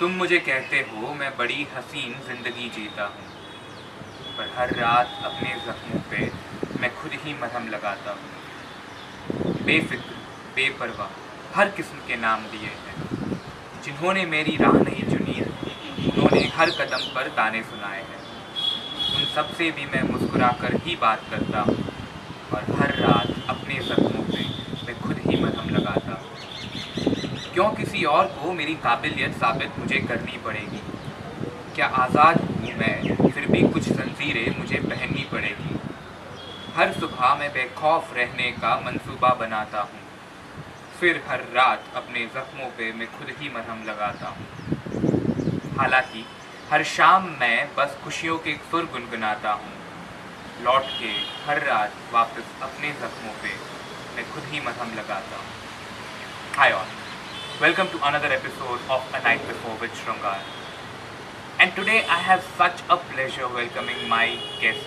तुम मुझे कहते हो, मैं बड़ी हसीन ज़िंदगी जीता हूँ। पर हर रात अपने जख्मों पे मैं खुद ही मरहम लगाता हूँ। बेफिक्र, बेपरवाह, हर किस्म के नाम दिए हैं। जिन्होंने मेरी राह नहीं चुनी है, उन्होंने हर कदम पर ताने सुनाए हैं। उन सबसे भी मैं मुस्कुरा कर ही बात करता हूँ और हर रात अपने जख्मों पे मैं खुद ही मरहम लगाता हूँ। क्यों किसी और को मेरी काबिलियत साबित मुझे करनी पड़ेगी? क्या आज़ाद हूँ मैं फिर भी कुछ जंजीरें मुझे पहननी पड़ेगी। हर सुबह मैं बेखौफ रहने का मंसूबा बनाता हूँ। फिर हर रात अपने ज़ख्मों पे मैं खुद ही मरहम लगाता हूँ। हालाँकि हर शाम मैं बस खुशियों के सुर गुनगुनाता हूँ। लौट के हर रात वापस अपने ज़ख्मों पे मैं खुद ही मरहम लगाता हूँ। Hi all, welcome to another episode of A Night Before with Shrungar. And today I have such a pleasure welcoming my guest.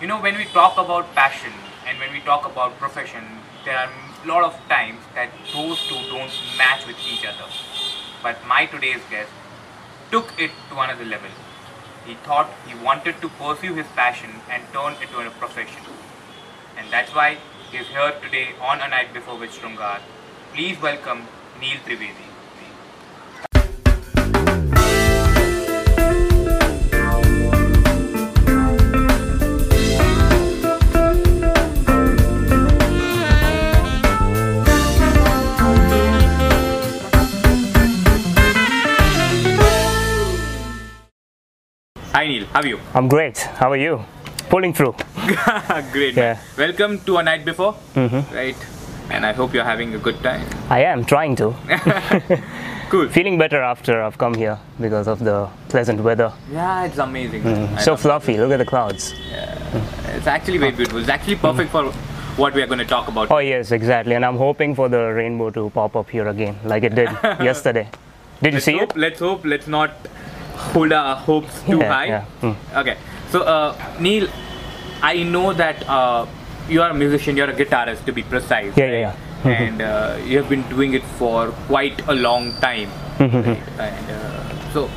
You know, when we talk about passion and when we talk about profession, there are a lot of times that those two don't match with each other. But my today's guest took it to another level. He thought he wanted to pursue his passion and turn it into a profession. And that's why he's here today on A Night Before with Shrungar. Please welcome Neel Trivedi. Hi Neel, how are you? I'm great. How are you? Pulling through. Great. Yeah. man. Welcome to A Night Before. Mhm. Right. And I hope you're having a good time. I am trying to. Cool. Feeling better after I've come here because of the pleasant weather. Yeah, it's amazing. I So fluffy. Look at the clouds. it. It's actually very beautiful. It's actually perfect for what we are going to talk about. Oh yes, exactly. And I'm hoping for the rainbow to pop up here again, like it did yesterday. Did you let's see hope, it? Let's hope. Let's not hold our hopes too Yeah, high. yeah. Mm. Okay. So, uh, Neel, I know that uh, you are a musician. You're a guitarist, to be precise. Yeah, yeah, yeah. Mhm. And uh, you have been doing it for quite a long time. Mm-hmm. right? And uh, so,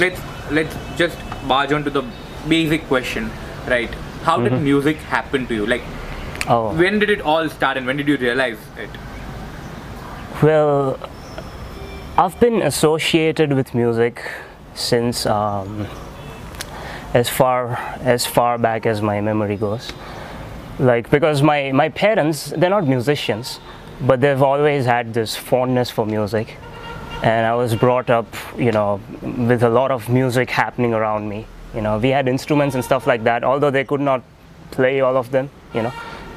let's let's just barge on to the basic question, right? How did Mm-hmm. music happen to you? Like, Oh. when did it all start, and when did you realize it? Well, I've been associated with music since um, as far as far back as my memory goes. Like because my my parents they're not musicians, but they've always had this fondness for music, and I was brought up, you know, with a lot of music happening around me. You know, we had instruments and stuff like that. Although they could not play all of them, you know,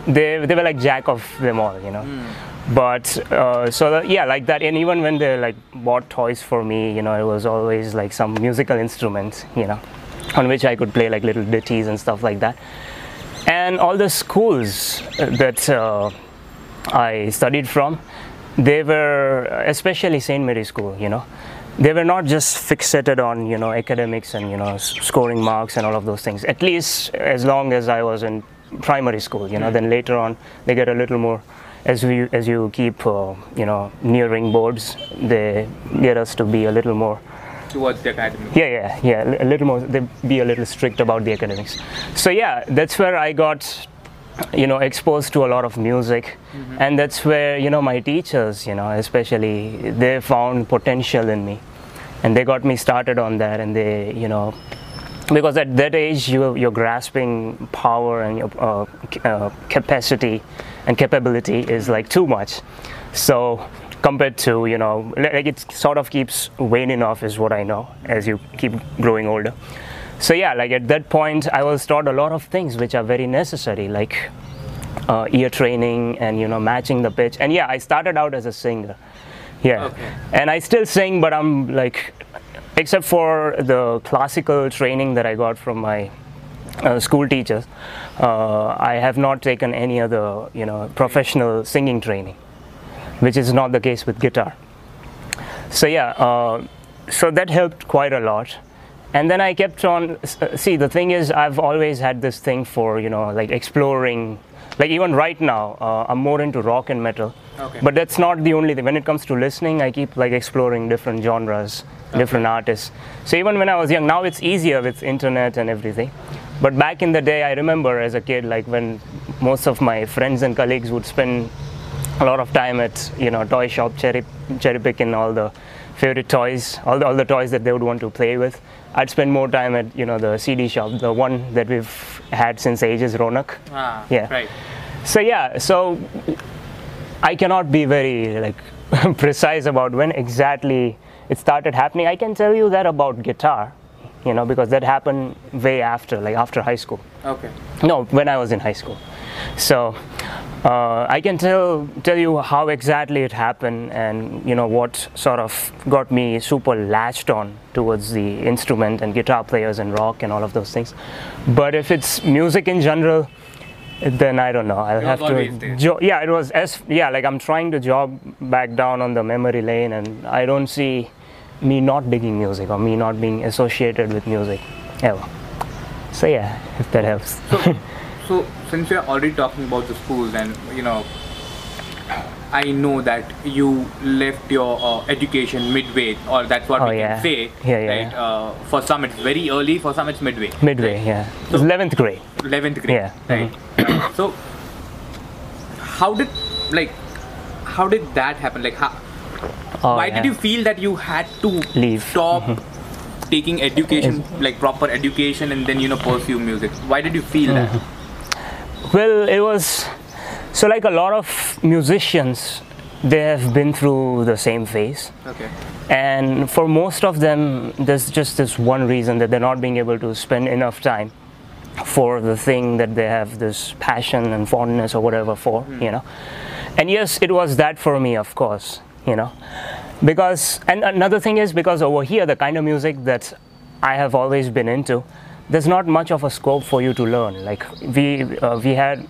they they were like jack of them all. You know but uh, so that, yeah like that and even when they like bought toys for me you know it was always like some musical instrument you know on which i could play like little ditties and stuff like that and all the schools that uh, i studied from they were especially st mary school you know. They were not just fixated on you know academics and you know scoring marks and all of those things. At least as long as i was in primary school you know then later on they get a little more as we as you keep uh, you know nearing boards they get us to be a little more Towards the academy. yeah yeah yeah. A little more they be a little strict about the academics. So yeah that's where i got you know exposed to a lot of music. And that's where you know my teachers you know especially they found potential in me. And they got me started on that and they you know because at that age you, you're grasping power and your uh, uh, capacity and capability is like too much. So compared to you know like it sort of keeps waning off is what i know as you keep growing older. So yeah like at that point i was taught a lot of things which are very necessary like uh, ear training and you know matching the pitch. And yeah i started out as a singer. Yeah. Okay. and i still sing but i'm like except for the classical training that i got from my uh, school teachers uh, i have not taken any other you know professional singing training which is not the case with guitar so yeah uh, so that helped quite a lot and then i kept on uh, see the thing is i've always had this thing for you know like exploring like even right now uh, i'm more into rock and metal Okay. But that's not the only thing. When it comes to listening, I keep like exploring different genres, different artists. So even when I was young, now it's easier with internet and everything. But back in the day, I remember as a kid, like when most of my friends and colleagues would spend a lot of time at you know toy shop cherry cherry picking all the favorite toys, all the, all the toys that they would want to play with. I'd spend more time at you know the CD shop, the one that we've had since ages, Ronak. Ah, Yeah. Right. So yeah, so I cannot be very like precise about when exactly it started happening. I can tell you that about guitar, you know, because that happened way after, like after high school. Okay. No, when I was in high school. So uh, I can tell tell you how exactly it happened and you know what sort of got me super latched on towards the instrument and guitar players and rock and all of those things. But if it's music in general, then I don't know. I'll was have to. Jo- yeah, it was as yeah. Like I'm trying to jog back down on the memory lane, and I don't see me not digging music or me not being associated with music ever. So yeah, if that helps. So, so since we are already talking about the schools, and you know, I know that you left your uh, education midway, or that's what Oh, we yeah. can say. Yeah, yeah, Right. Uh, for some it's very early, for some it's midway. Midway, yeah. It was 11th grade. 11th grade. Yeah. Mm-hmm. Right. so, how did like, how did that happen? Like, how, Oh, why yeah. did you feel that you had to Leave. Mm-hmm. stop taking education, like proper education, and then you know pursue music? Why did you feel Mm-hmm. that? Well, it was so like a lot of musicians, they have been through the same phase. Okay. And for most of them, there's just this one reason that they're not being able to spend enough time for the thing that they have this passion and fondness or whatever for, hmm. you know. And yes, it was that for me, of course, you know. Because, and another thing is because over here, the kind of music that I have always been into, there's not much of a scope for you to learn. Like, we, uh, we had,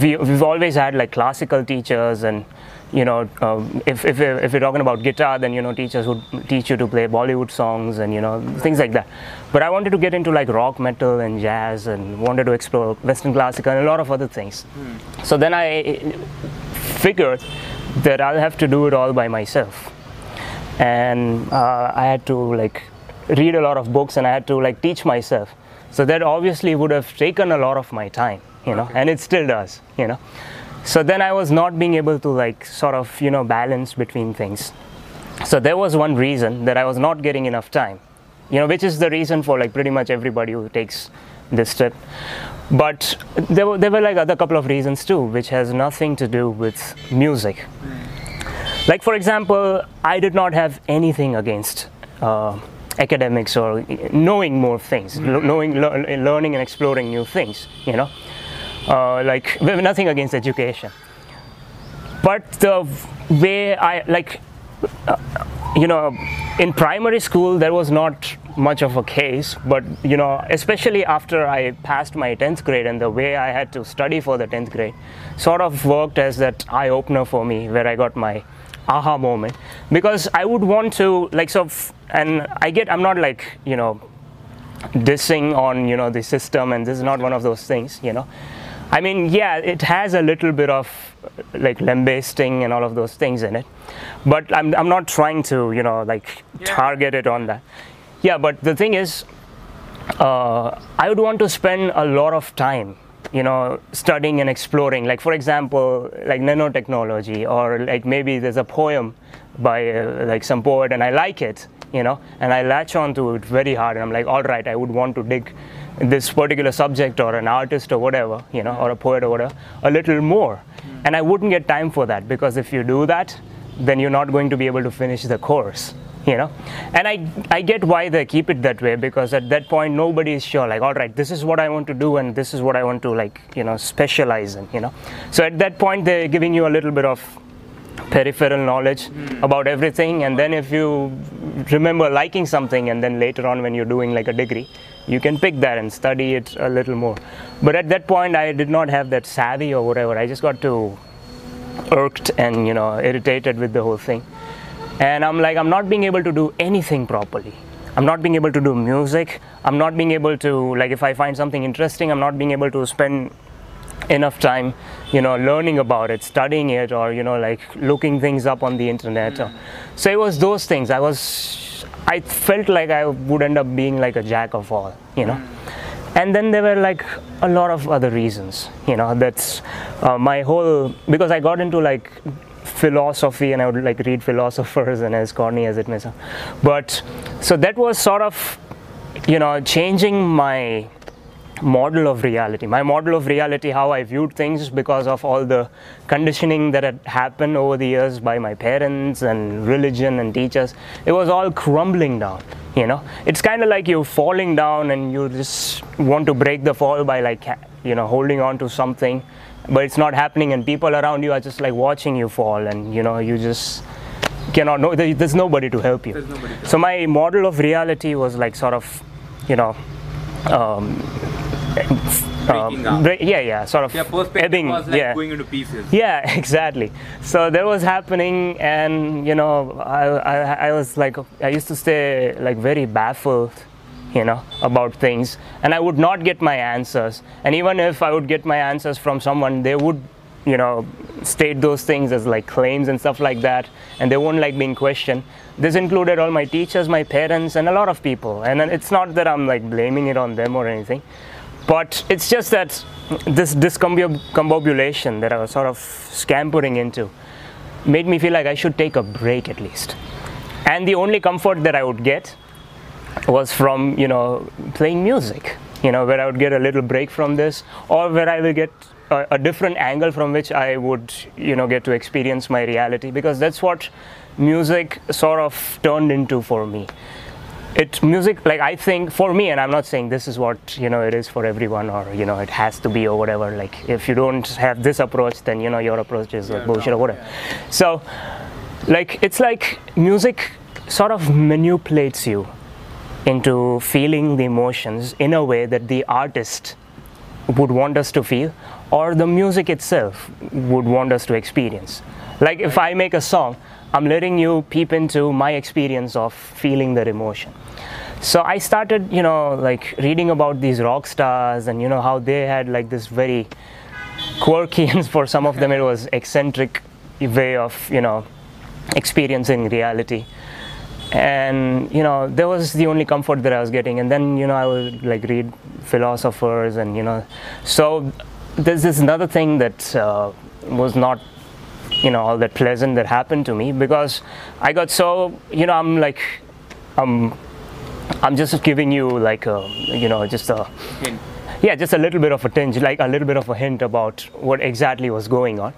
we, we've always had like classical teachers and you know, um, if, if, we're- if you're talking about guitar, then, you know, teachers would teach you to play Bollywood songs and, you know, things like that. But I wanted to get into like rock, metal, and jazz and wanted to explore Western classical and a lot of other things. So then I figured that I'll have to do it all by myself. And uh, I had to like read a lot of books and I had to like teach myself. So that obviously would have taken a lot of my time, you know, and it still does, you know. So then i was not being able to like sort of you know balance between things. So there was one reason that i was not getting enough time you know which is the reason for like pretty much everybody who takes this step but there were there were like other couple of reasons too which has nothing to do with music. Like for example i did not have anything against uh, academics or knowing more things lo- knowing lear- learning and exploring new things you know? Uh, like we have nothing against education. But the way i like uh, you know in primary school there was not much of a case but you know especially after i passed my 10th grade and the way i had to study for the 10th grade sort of worked as that eye opener for me where i got my aha moment. Because i would want to like so f- and i get i'm not like you know dissing on you know the system and this is not one of those things you know. I mean yeah it has a little bit of like lambasting and all of those things in it. But i'm, I'm not trying to you know like Yeah. target it on that. Yeah but the thing is uh, i would want to spend a lot of time you know studying and exploring. Like for example like nanotechnology or like maybe there's a poem by uh, like some poet and i like it you know and i latch on to it very hard and i'm like all right i would want to dig this particular subject or an artist or whatever you know or a poet or whatever a little more. And i wouldn't get time for that because if you do that then you're not going to be able to finish the course you know? And i i get why they keep it that way because at that point nobody is sure like all right this is what i want to do and this is what i want to like you know specialize in you know? So at that point they're giving you a little bit of peripheral knowledge hmm. about everything and then if you remember liking something and then later on when you're doing like a degree you can pick that and study it a little more. But at that point i did not have that savvy or whatever. I just got too irked and you know irritated with the whole thing and i'm like i'm not being able to do anything properly. I'm not being able to do music. I'm not being able to like if i find something interesting i'm not being able to spend enough time you know learning about it studying it or you know like looking things up on the internet. Or, so it was those things. I was i felt like i would end up being like a jack of all you know? And then there were like a lot of other reasons you know that's uh, my whole because i got into like philosophy and i would like read philosophers and as corny as it may sound. But so that was sort of you know changing my model of reality. My model of reality how i viewed things because of all the conditioning that had happened over the years by my parents and religion and teachers. It was all crumbling down you know? It's kind of like you're falling down and you just want to break the fall by like you know holding on to something but it's not happening and people around you are just like watching you fall and you know you just cannot know there's nobody to help you. To so my model of reality was like sort of you know um, break- yeah yeah sort of perspective ebbing was like yeah. going into pieces. yeah exactly. So that was happening and you know I, I, I was like i used to stay like very baffled you know about things. And i would not get my answers. And even if i would get my answers from someone they would you know state those things as like claims and stuff like that. And they won't like being questioned. This included all my teachers my parents and a lot of people. And it's not that i'm like blaming it on them or anything. But it's just that this discombobulation that I was sort of scampering into made me feel like I should take a break at least. And the only comfort that I would get was from, you know, playing music, you know, where I would get a little break from this or where I will get a, a different angle from which I would, you know, get to experience my reality because that's what music sort of turned into for me. It music like i think for me and i'm not saying this is what you know it is for everyone or you know it has to be or whatever like if you don't have this approach then you know your approach is like Yeah, bullshit or no, whatever. so like it's like music sort of manipulates you into feeling the emotions in a way that the artist would want us to feel or the music itself would want us to experience. Like if i make a song i'm letting you peep into my experience of feeling that emotion. So i started you know like reading about these rock stars and you know how they had like this very quirky and for some of them it was eccentric way of you know experiencing reality and you know there was the only comfort that i was getting. And then you know i would like read philosophers and you know. So there's this another thing that uh, was not you know all that pleasant that happened to me because i got so you know i'm like i'm i'm just giving you like a you know just a Hint. yeah just a little bit of a tinge like a little bit of a hint about what exactly was going on.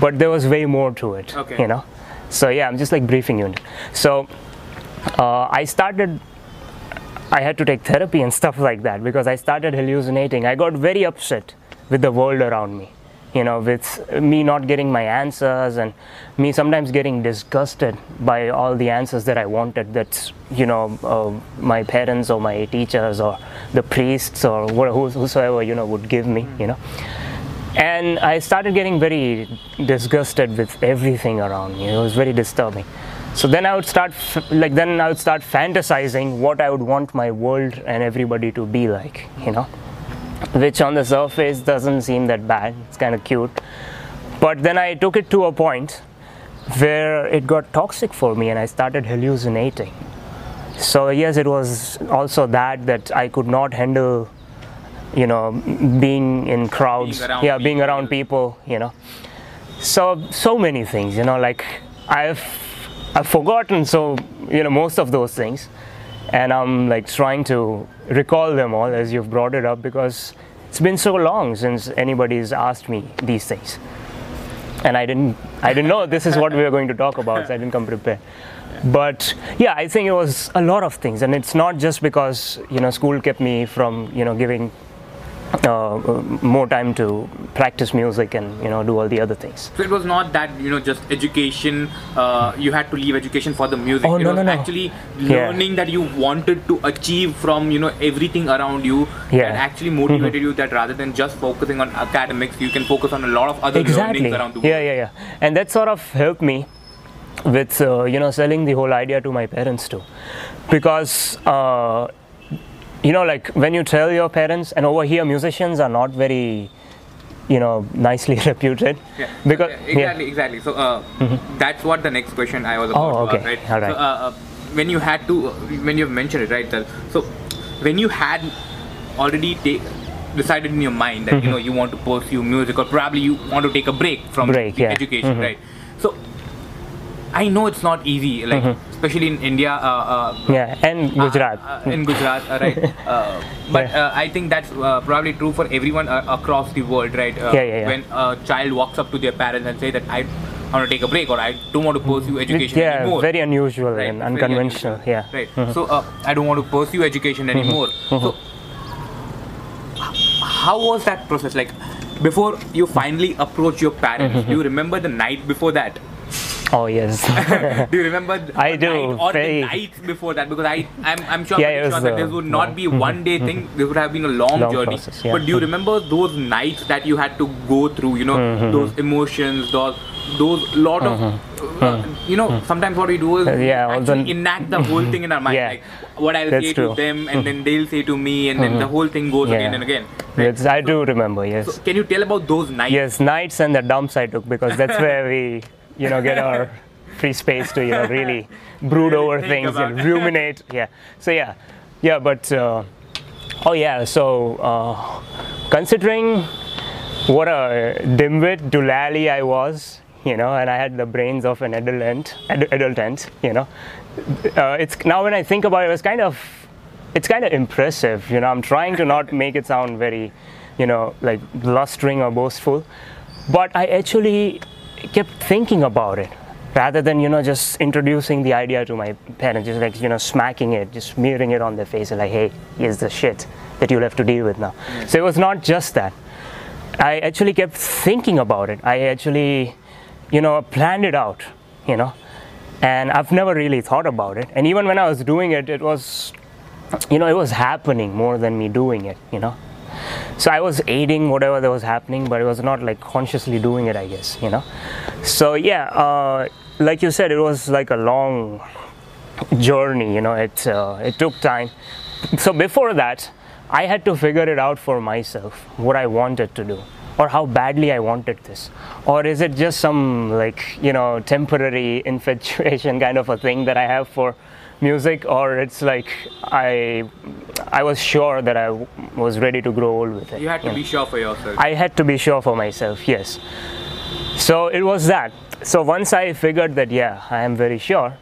But there was way more to it Okay. you know. So yeah i'm just like briefing you so uh, i started i had to take therapy and stuff like that because i started hallucinating i got very upset with the world around me you know with me not getting my answers and me sometimes getting disgusted by all the answers that i wanted that you know uh, my parents or my teachers or the priests or whosoever you know would give me you know and I started getting very disgusted with everything around me. It was very disturbing. So then I would start, like, then I would start fantasizing what I would want my world and everybody to be like, you know, which on the surface doesn't seem that bad. It's kind of cute. But then I took it to a point where it got toxic for me and I started hallucinating. So, yes, it was also that that I could not handle you know being in crowds Being around yeah being people. around people you know so so many things you know like i've i've forgotten so you know most of those things. And i'm like trying to recall them all as you've brought it up because it's been so long since anybody's asked me these things. And i didn't i didn't know this is what we were going to talk about so i didn't come prepared. But yeah i think it was a lot of things. And it's not just because you know school kept me from you know giving uh, more time to practice music and you know do all the other things So it was not that you know just education. Uh, you had to leave education for the music. Oh, it no, was no, no. actually Yeah. learning that you wanted to achieve from you know everything around you. Yeah. Mm-hmm. And actually motivated you that rather than just focusing on academics, you can focus on a lot of other exactly learnings around the world. yeah yeah yeah and that sort of helped me with uh, you know selling the whole idea to my parents too because uh, you know like when you tell your parents and over here musicians are not very you know nicely reputed Yeah. because Yeah, exactly, exactly. So uh, that's what the next question I was about Oh, okay. right? All right. So uh, uh, when you had to, when you mentioned it, right? So when you had already take, decided in your mind that you know you want to pursue music or probably you want to take a break from Mm-hmm. Break, yeah. education, right? So I know it's not easy, like especially in India. Uh, uh, Mm-hmm. yeah and uh, gujarat uh, in Gujarat, uh, right? Uh, but Yeah. uh, I think that's uh, probably true for everyone uh, across the world, right? Uh, Yeah, yeah, yeah. When a child walks up to their parents and say that I want to take a break or I don't want to pursue education yeah anymore. very unusual right? and unconventional unusual. yeah Mm-hmm. Right. So uh, I don't want to pursue education anymore. So how was that process like? Before you finally approach your parents, Mm-hmm. do you remember the night before that? Oh yes do you remember the I do, night or very- the night before that because I I'm, I'm sure, Yeah, was, sure that this would not be one day thing this would have been a long, Long journey process, yeah. but do you remember those nights that you had to go through you know Mm-hmm. those emotions those those lot of uh, you know sometimes what we do is Uh, we yeah, all the- enact the whole thing in our mind Yeah. like what I'll That's say true. Mm-hmm. to them and then they'll say to me and then the whole thing goes Yeah. again and again right? yes i do remember yes so can you tell about those nights yes nights and the dumps i took because that's where we you know get our free space to you know really brood over things and ruminate. Yeah. So yeah. Yeah but uh, oh yeah. So uh, considering what a dimwit doolally i was you know and i had the brains of an adolescent ad- adolescent you know uh, it's now when i think about it it was kind of it's kind of impressive you know. I'm trying to not make it sound very you know like blustering or boastful. But i actually kept thinking about it rather than you know just introducing the idea to my parents just like you know smacking it just smearing it on their face and like hey here's the shit that you'll have to deal with now. Mm. So it was not just that. I actually kept thinking about it. I actually you know planned it out you know? And i've never really thought about it. And even when i was doing it it was you know it was happening more than me doing it you know so i was aiding whatever that was happening but it was not like consciously doing it i guess you know? So yeah uh, like you said it was like a long journey you know? It uh, it took time. So before that i had to figure it out for myself what i wanted to do or how badly i wanted this. Or is it just some like you know temporary infatuation kind of a thing that i have for music or it's like i i was sure that I w- was ready to grow old with it you had to know. be sure for yourself I had to be sure for myself, yes. So it was that. So once I figured that, yeah, I am very sure,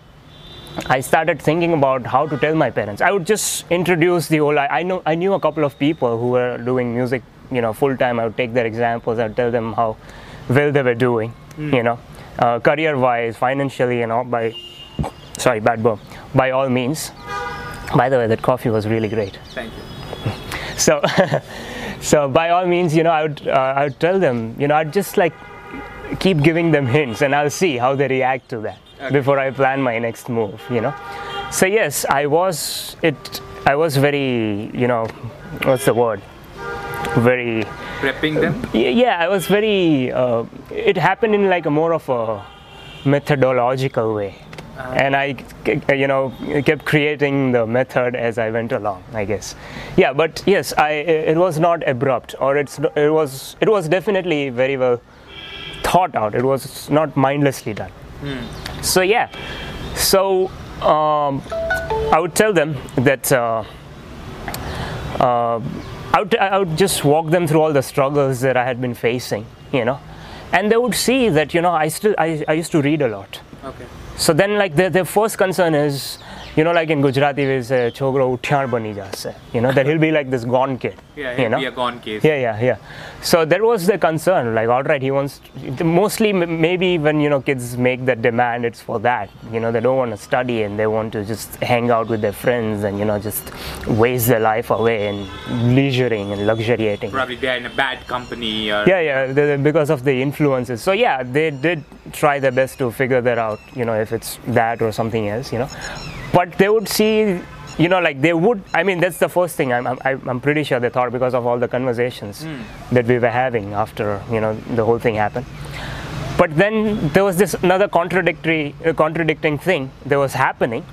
I started thinking about how to tell my parents. I would just introduce the whole. I, I know I knew a couple of people who were doing music, you know, full time. I would take their examples. I'd tell them how well they were doing, you know, uh, career-wise, financially, and all. By sorry, bad burp. By all means. By the way, that coffee was really great. Thank you. So so by all means you know i would uh, i would tell them you know i'd just like keep giving them hints and i'll see how they react to that Okay. before i plan my next move you know? So yes i was it i was very you know what's the word? Very prepping them? Y- yeah i was very uh, it happened in like a more of a methodological way and I, you know kept creating the method as i went along i guess. Yeah but yes i it was not abrupt or it's it was it was definitely very well thought out. It was not mindlessly done. So yeah. So um, i would tell them that uh, uh, I would, I would just walk them through all the struggles that I had been facing, you know, and they would see that you know I still I, I used to read a lot. okay So then like their, their first concern is, you know, like in Gujarati we say uh, chogro uthyar bani jase, you know, that he'll be like this gone kid. yeah you it'd know? be a gone kid. Yeah, yeah, yeah. So there was the concern, like, all right, he wants. Mostly, maybe when you know kids make that demand, it's for that. You know, they don't want to study and they want to just hang out with their friends and you know just waste their life away and leisuring and luxuriating. probably they're in a bad company or Yeah, yeah, the- the- because of the influences. So yeah, they did try their best to figure that out. You know, if it's that or something else. You know, but they would see. You know, like they would. I mean, that's the first thing. I'm, I'm, I'm pretty sure they thought because of all the conversations that we were having after you know the whole thing happened. But then there was this another contradictory, uh, contradicting thing that was happening.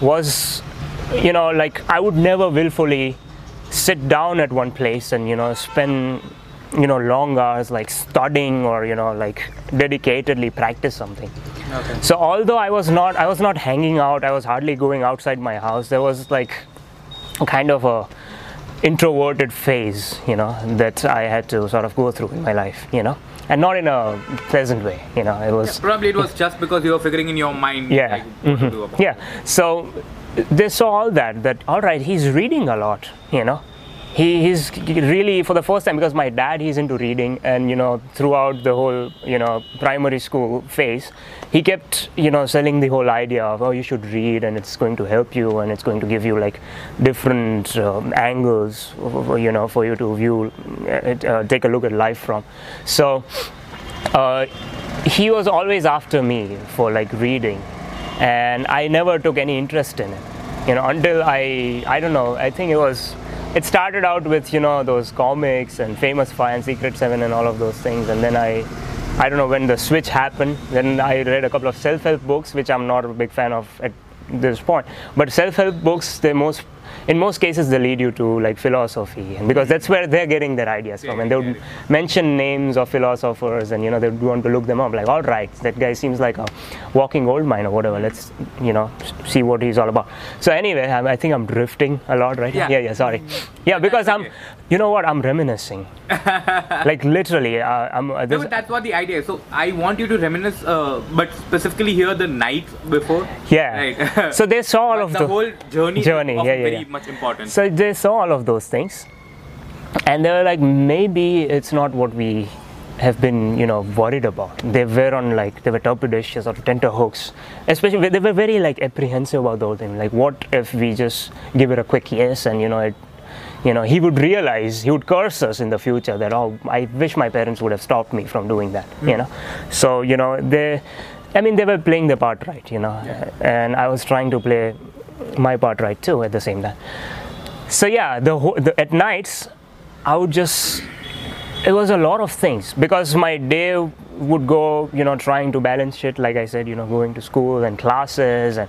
Was, you know, like I would never willfully sit down at one place and you know spend you know long hours like studying or you know like dedicatedly practice something Okay. so although i was not i was not hanging out i was hardly going outside my house there was like a kind of a introverted phase you know that i had to sort of go through in my life you know and not in a pleasant way you know it was Probably it was just because you were figuring in your mind Yeah. like, what to mm-hmm. do about yeah so they saw all that that all right he's reading a lot you know he, he's really for the first time because my dad he's into reading and you know throughout the whole you know primary school phase he kept you know selling the whole idea of oh you should read and it's going to help you and it's going to give you like different um, angles you know for you to view uh, uh, take a look at life from. So uh, he was always after me for like reading and i never took any interest in it. You know until i i don't know i think it was it started out with you know those comics and famous five and secret seven and all of those things and then i i don't know when the switch happened then i read a couple of self-help books which i'm not a big fan of at this point. But self-help books they most in most cases they lead you to like philosophy. And because that's where they're getting their ideas from. And they would mention names of philosophers and you know they would want to look them up. Like all right that guy seems like a walking gold mine or whatever. Let's you know see what he's all about. So anyway i, I think i'm drifting a lot right? Yeah. yeah yeah sorry. Mm-hmm. Yeah because i'm. You know what i'm reminiscing like literally uh, i'm uh, No, that's what the idea is. So I want you to reminisce, uh, but specifically here the night before. yeah Right. so they saw all But of the the whole journey, Journey, yeah, yeah, very yeah. much important. So they saw all of those things, and they were like, maybe it's not what we have been, you know, worried about. They were on like they were trepidatious or tenter hooks, especially they were very like apprehensive about the whole thing. Like, what if we just give it a quick yes, and you know, it, you know, he would realize he would curse us in the future that oh, I wish my parents would have stopped me from doing that. You hmm. know, so you know they. I mean, they were playing the part right, you know, and I was trying to play my part right too at the same time so yeah the, the at nights i would just it was a lot of things because my day would go you know trying to balance shit like i said you know going to school and classes and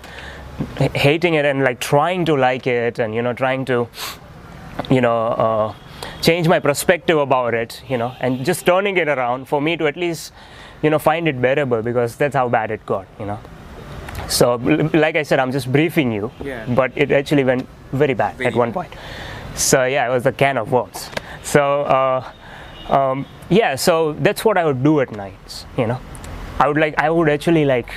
hating it and like trying to like it and you know trying to you know uh, change my perspective about it you know and just turning it around for me to at least you know find it bearable because that's how bad it got you know. So like i said i'm just briefing you Yeah. but it actually went very bad Very at one point. so yeah it was a can of worms. So uh, um, yeah so that's what i would do at nights you know. I would like i would actually like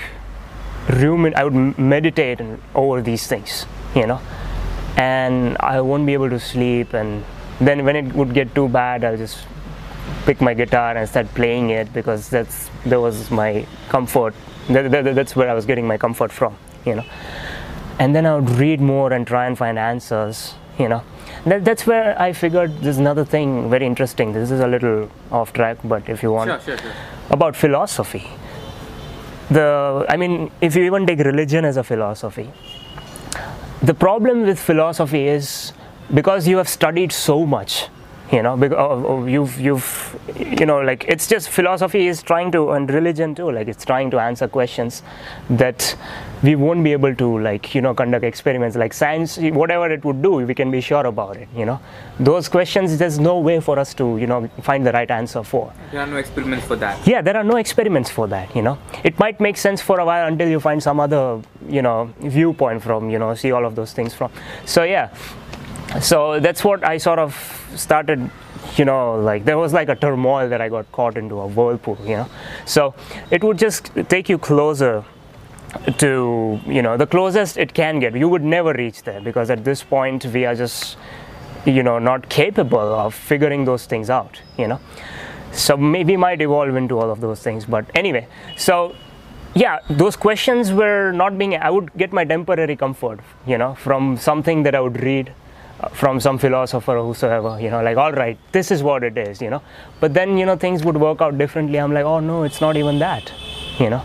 rumin i would meditate and over these things you know and i won't be able to sleep. And then when it would get too bad i'll just pick my guitar and start playing it because that's that was my comfort. That, that, that's where i was getting my comfort from you know. And then i would read more and try and find answers you know. That, that's where i figured there's another thing very interesting. This is a little off track but if you want sure, sure, sure. about philosophy. The i mean if you even take religion as a philosophy the problem with philosophy is because you have studied so much you know because uh, uh, you've you've you know like it's just philosophy is trying to and religion too like it's trying to answer questions that we won't be able to like you know conduct experiments like science whatever it would do we can be sure about it you know. Those questions there's no way for us to you know find the right answer for. There are no experiments for that. yeah there are no experiments for that you know. It might make sense for a while until you find some other you know viewpoint from you know see all of those things from. So yeah. So that's what i sort of started you know like there was like a turmoil that i got caught into a whirlpool you know. So it would just take you closer to you know the closest it can get. You would never reach there because at this point we are just you know not capable of figuring those things out you know. So maybe might evolve into all of those things but anyway. So yeah those questions were not being i would get my temporary comfort you know from something that i would read uh, from some philosopher or whosoever you know like all right this is what it is you know. But then you know things would work out differently. I'm like oh no it's not even that you know?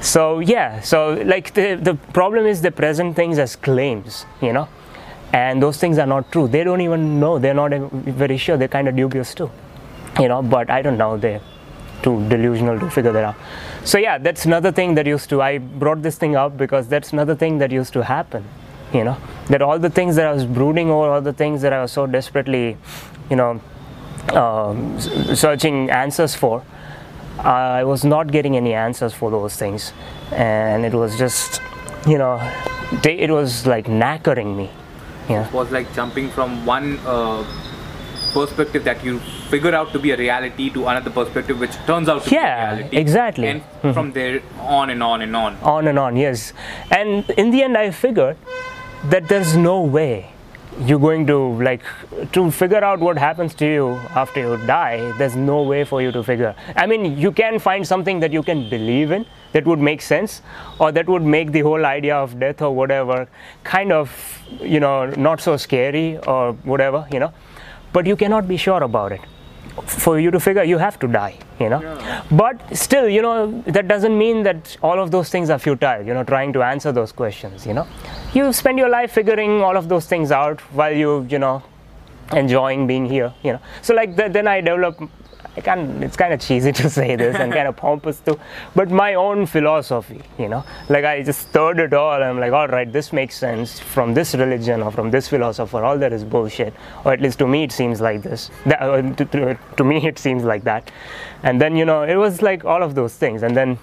So yeah so like the the problem is they present things as claims you know? And those things are not true. They don't even know. They're not very sure. They're kind of dubious too you know? But i don't know. They're too delusional to figure that out. So yeah that's another thing that used to i brought this thing up because that's another thing that used to happen you know? That all the things that i was brooding over all the things that i was so desperately you know um, searching answers for, I was not getting any answers for those things, and it was just, you know, they, it was like knackering me. You know? was like jumping from one uh, perspective that you figure out to be a reality to another perspective which turns out to Yeah, be a reality exactly. and Mm-hmm. from there on and on and on on and on yes and in the end i figured that there's no way you're going to like to figure out what happens to you after you die there's no way for you to figure. I mean you can find something that you can believe in that would make sense or that would make the whole idea of death or whatever kind of you know not so scary or whatever you know. But you cannot be sure about it. For you to figure you have to die you know. But still you know that doesn't mean that all of those things are futile you know trying to answer those questions you know you spend your life figuring all of those things out while you you know enjoying being here you know so like th- then i develop I can it's kind of cheesy to say this and kind of pompous too, but my own philosophy, you know, like I just stirred it all. I'm like, all right, this makes sense from this religion or from this philosopher. All that is bullshit, or at least to me it seems like this. That, uh, to, to, to me it seems like that, and then you know it was like all of those things, and then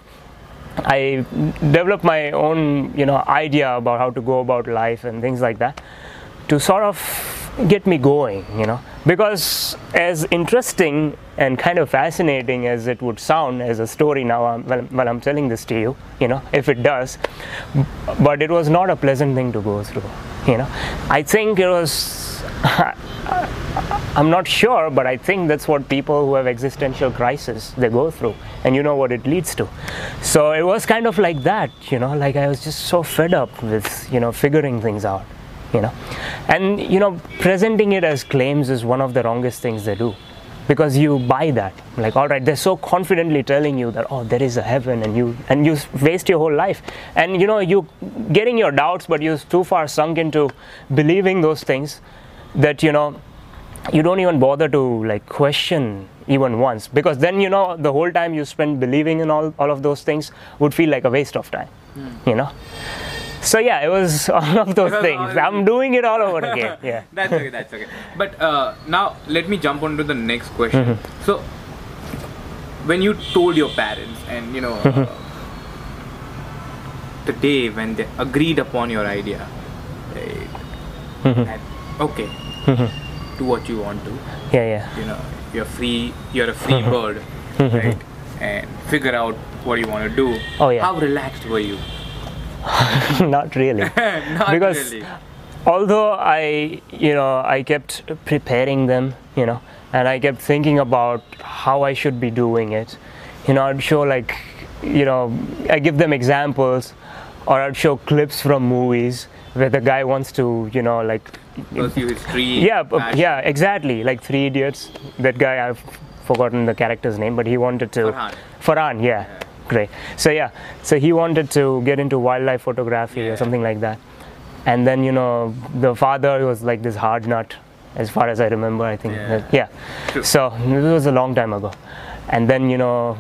I developed my own, you know, idea about how to go about life and things like that to sort of get me going, you know. Because as interesting and kind of fascinating as it would sound as a story now, um, while, while I'm telling this to you, you know, if it does, but it was not a pleasant thing to go through, you know. I think it was. I'm not sure, but I think that's what people who have existential crisis they go through, and you know what it leads to. So it was kind of like that, you know, like I was just so fed up with you know figuring things out, you know, and you know presenting it as claims is one of the wrongest things they do, because you buy that. Like, all right, they're so confidently telling you that oh there is a heaven, and you and you waste your whole life, and you know you getting your doubts, but you're too far sunk into believing those things that you know you don't even bother to like question even once. Because then you know the whole time you spend believing in all, all of those things would feel like a waste of time hmm. you know so yeah it was all of those things. i'm doing it all over again yeah. That's okay that's okay. But uh, now let me jump on to the next question. Mm-hmm. so when you told your parents and you know Mm-hmm. uh, the day when they agreed upon your idea right, Mm-hmm. that, okay do what you want to. Yeah yeah. You know you're free you're a free Mm-hmm. bird right? And figure out what you want to do. Oh, yeah. how relaxed were you not really not Because- really although I, you know, I kept preparing them, you know, and I kept thinking about how I should be doing it. You know, I'd show like, you know, I give them examples, or I'd show clips from movies where the guy wants to, you know, like, pursue yeah, uh, passion. yeah, exactly, like Three Idiots. That guy, I've forgotten the character's name, but he wanted to. Farhan. Farhan, yeah, great. So yeah, so he wanted to get into wildlife photography Yeah. or something like that and then you know the father was like this hard nut as far as i remember i think Yeah. Yeah so it was a long time ago and then you know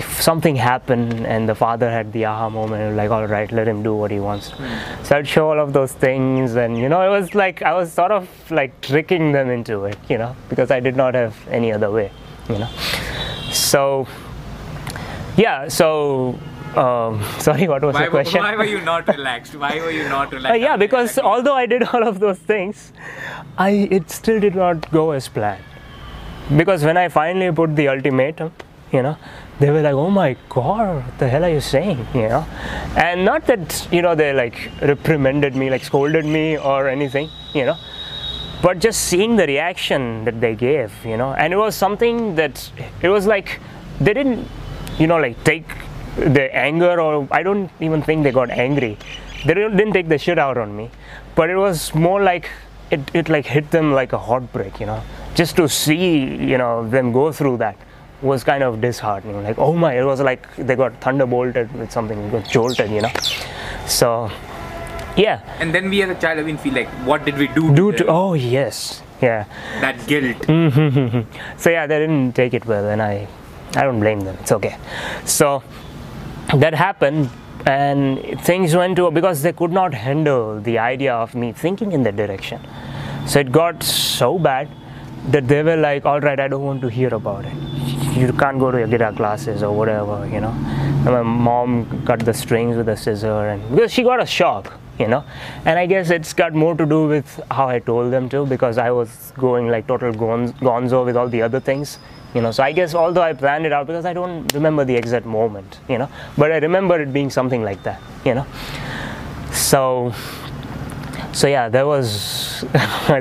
if something happened and the father had the aha moment like all right let him do what he wants Hmm. so i'd show all of those things and you know it was like i was sort of like tricking them into it you know because i did not have any other way you know so yeah so um, sorry what was why, the question? why were you not relaxed? Why were you not relaxed uh, yeah, because although I did all of those things, I it still did not go as planned. Because when I finally put the ultimatum, you know, they were like, "Oh my God, what the hell are you saying?" You know, and not that you know they like reprimanded me, like scolded me or anything, you know, but just seeing the reaction that they gave, you know, and it was something that it was like they didn't, you know, like take the anger or I don't even think they got angry. They didn't, take the shit out on me, but it was more like it, it like hit them like a heartbreak, you know, just to see, you know, them go through that was kind of disheartening. Like, oh my, it was like they got thunderbolted with something, got jolted, you know. So, yeah, and then we as a child even feel like what did we do do to to, oh yes, yeah. that guilt mm-hmm. So yeah, they didn't take it well, and I, I don't blame them. It's okay. So that happened, and things went to because they could not handle the idea of me thinking in that direction. So it got so bad that they were like, all right, I don't want to hear about it. You can't go to your guitar classes or whatever, you know. And my mom cut the strings with a scissor, and because she got a shock, you know. And I guess it's got more to do with how I told them to, because I was going like total gonzo with all the other things, you know. So I guess although I planned it out, because I don't remember the exact moment, you know, but I remember it being something like that, you know. So so yeah, that was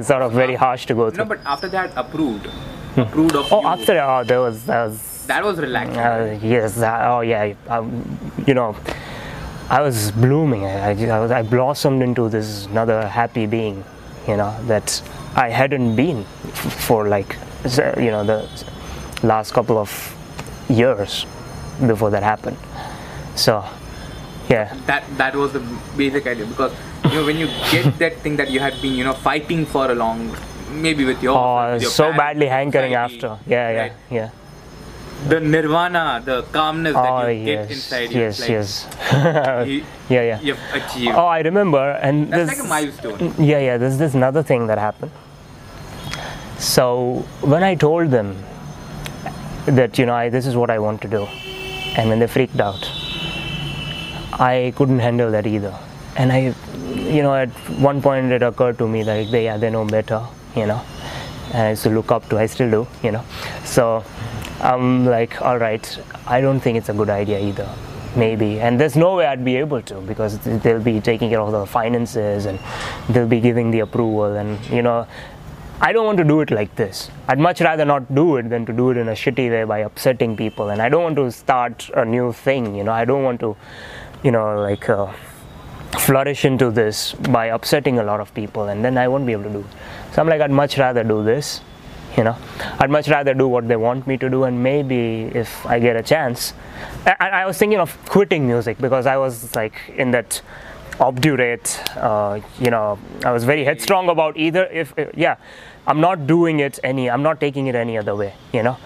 sort of very harsh to go through. No, but after that, approved. Approved of oh, you. after oh, there was that was That was relaxing. uh, yes, that, oh yeah, um, you know, I was blooming. I, I, was I blossomed into this another happy being, you know, that I hadn't been for like you know the last couple of years before that happened. So yeah. that that was the basic idea because you know when you get that thing that you had been you know fighting for a long maybe with your, Oh, with your so parents, badly hankering society, after. Yeah, yeah, right? yeah. the nirvana the calmness Oh that you yes, get inside you yes, like yes. you, yeah, yeah. you've achieved Oh, I remember, and that's this, like a milestone yeah, yeah. There's this another thing that happened. So when I told them that you know I, this is what I want to do, and when they freaked out, I couldn't handle that either. And I, you know, at one point it occurred to me that they yeah they know better, you know, and I used to look up to. I still do, you know. So I'm like, all right, I don't think it's a good idea either. Maybe, and there's no way I'd be able to because they'll be taking care of the finances and they'll be giving the approval, and you know, I don't want to do it like this. I'd much rather not do it than to do it in a shitty way by upsetting people. And I don't want to start a new thing, you know. I don't want to, you know, like uh, flourish into this by upsetting a lot of people, and then I won't be able to do. it. So I'm like, I'd much rather do this, you know. I'd much rather do what they want me to do, and maybe if I get a chance, I, I was thinking of quitting music because I was like in that obdurate uh, you know i was very headstrong about either if uh, yeah i'm not doing it any i'm not taking it any other way you know?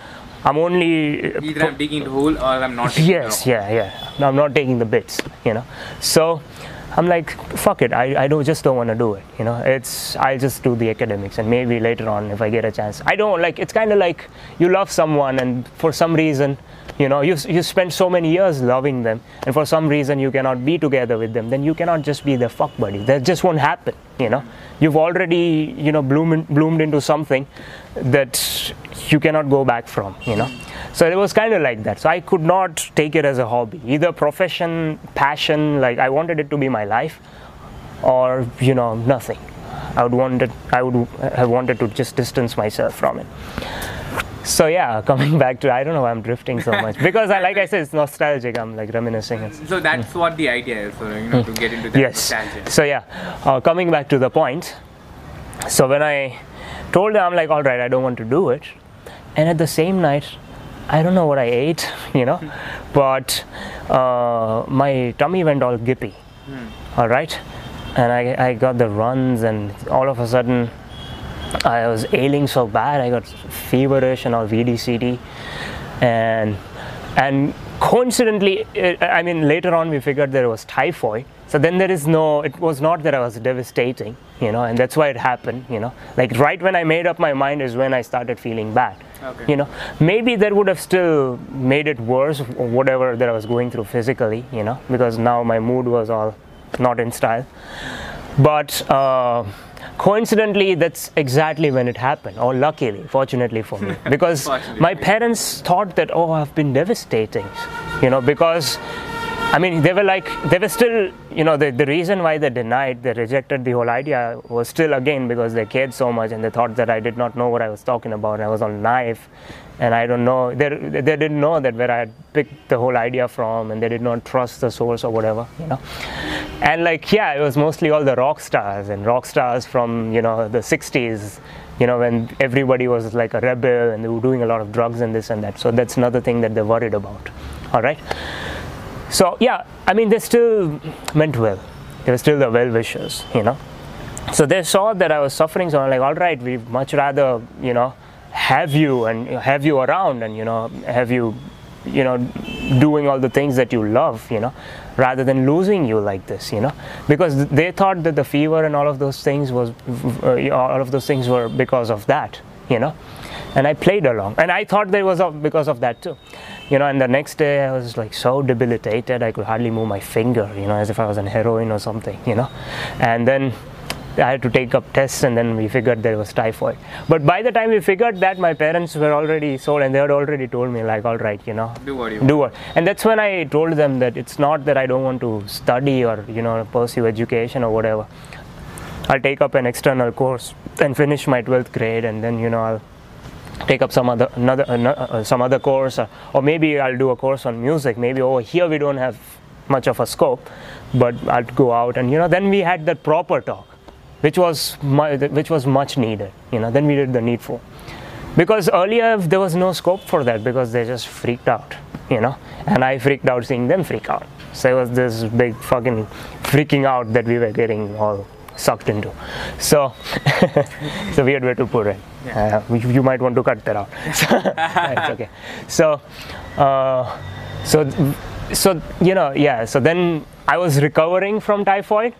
I'm only uh, either I'm taking the whole or I'm not taking yes yeah yeah. No, i'm not taking the bits you know? So i'm like fuck it i, I don't just don't want to do it you know? It's i'll just do the academics and maybe later on if i get a chance. I don't like it's kind of like you love someone and for some reason you know you, you spend so many years loving them and for some reason you cannot be together with them then you cannot just be their fuck buddy. That just won't happen you know. You've already you know bloomed, bloomed into something that you cannot go back from you know. So it was kind of like that. So i could not take it as a hobby. Either profession passion like i wanted it to be my life or you know nothing. I would wanted i would have wanted to just distance myself from it so yeah coming back to i don't know why i'm drifting so much. Because i like i said it's nostalgic. I'm like reminiscing. So that's what the idea is so you know to get into that yes. nostalgia. So yeah uh, coming back to the point. So when i told them i'm like all right i don't want to do it. And at the same night i don't know what i ate you know but uh, my tummy went all gippy all right? And I, I got the runs and all of a sudden i was ailing so bad i got feverish and all vdct and and coincidentally i mean later on we figured there was typhoid. So then there is no it was not that i was devastating you know and that's why it happened you know. Like right when i made up my mind is when i started feeling bad Okay. you know. Maybe that would have still made it worse or whatever that i was going through physically you know because now my mood was all not in style. But uh, coincidentally that's exactly when it happened or luckily fortunately for me. Because my parents thought that oh i've been devastating you know because i mean they were like they were still you know the, the reason why they denied they rejected the whole idea was still again because they cared so much and they thought that i did not know what i was talking about. I was on knife and i don't know they, they didn't know that where i had picked the whole idea from and they did not trust the source or whatever you know. And like yeah it was mostly all the rock stars and rock stars from you know the 60s you know when everybody was like a rebel and they were doing a lot of drugs and this and that. So that's another thing that they're worried about. All right so yeah i mean they still meant well they were still the well wishers you know so they saw that i was suffering so i'm like all right we'd much rather you know have you and have you around and you know have you you know doing all the things that you love you know rather than losing you like this you know because they thought that the fever and all of those things was uh, all of those things were because of that you know and I played along. And I thought there was because of that too. You know, and the next day I was like so debilitated, I could hardly move my finger, you know, as if I was on heroin or something, you know. And then I had to take up tests and then we figured there was typhoid. But by the time we figured that, my parents were already sold and they had already told me, like, all right, you know, do what you do what. And that's when I told them that it's not that I don't want to study or, you know, pursue education or whatever. I'll take up an external course and finish my 12th grade and then, you know, I'll take up some other another uh, some other course uh, or maybe I'll do a course on music. Maybe over here we don't have much of a scope but I'll go out and you know then we had that proper talk which was mu- which was much needed you know then we did the needful. Because earlier there was no scope for that because they just freaked out you know and I freaked out seeing them freak out. So it was this big fucking freaking out that we were getting all sucked into. So it's a weird way to put it. Yeah. Uh, you, might want to cut that out. it's okay. So, uh, so, so you know, yeah. So then I was recovering from typhoid,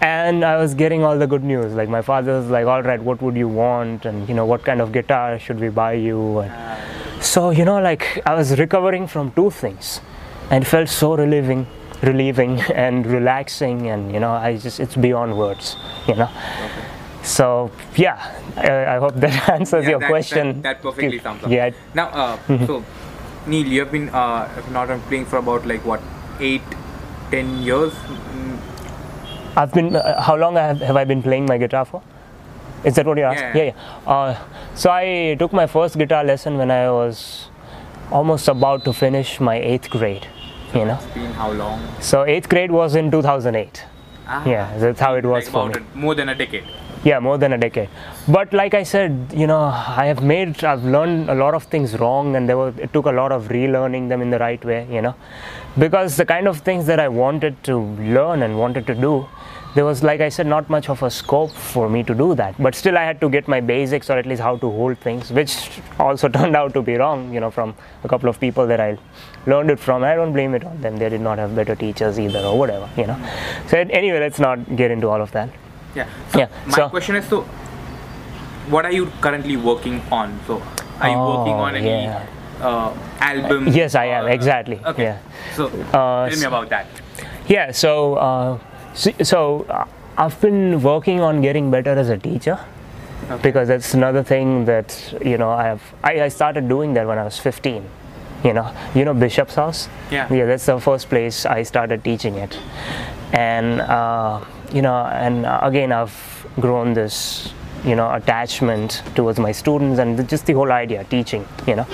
and I was getting all the good news. Like my father was like, "All right, what would you want? And you know, what kind of guitar should we buy you?" And uh. so you know, like I was recovering from two things, and felt so relieving relieving and relaxing and you know i just it's beyond words you know. Okay. so yeah I, I, hope that answers yeah, your that, question. that, that perfectly sums up. Yeah. Now uh, mm-hmm. so Neel you have been uh, not playing for about like what eight ten years? I've been uh, how long have, have i been playing my guitar for? Is that what you're asking? Yeah, yeah. yeah. Uh, so i took my first guitar lesson when i was almost about to finish my eighth grade you know. It's been how long? So eighth grade was in 2008. Ah, yeah, that's how it was like for me. More than a decade. Yeah, more than a decade. But like I said, you know, I have made, I've learned a lot of things wrong, and there was, it took a lot of relearning them in the right way, you know, because the kind of things that I wanted to learn and wanted to do, there was like i said not much of a scope for me to do that but still i had to get my basics or at least how to hold things which also turned out to be wrong you know from a couple of people that i learned it from i don't blame it on them. They did not have better teachers either or whatever you know. So anyway let's not get into all of that. Yeah. So yeah my so, question is so what are you currently working on? So are you oh, working on any yeah. uh, album? Yes i am. Exactly. okay. Yeah. So uh, tell me about that. Yeah so uh, so, so uh, I've been working on getting better as a teacher. Okay. Because that's another thing that you know I have. I, I started doing that when I was 15 you know you know bishop's house? Yeah. Yeah that's the first place i started teaching it. And uh, you know and again i've grown this you know attachment towards my students and just the whole idea teaching you know.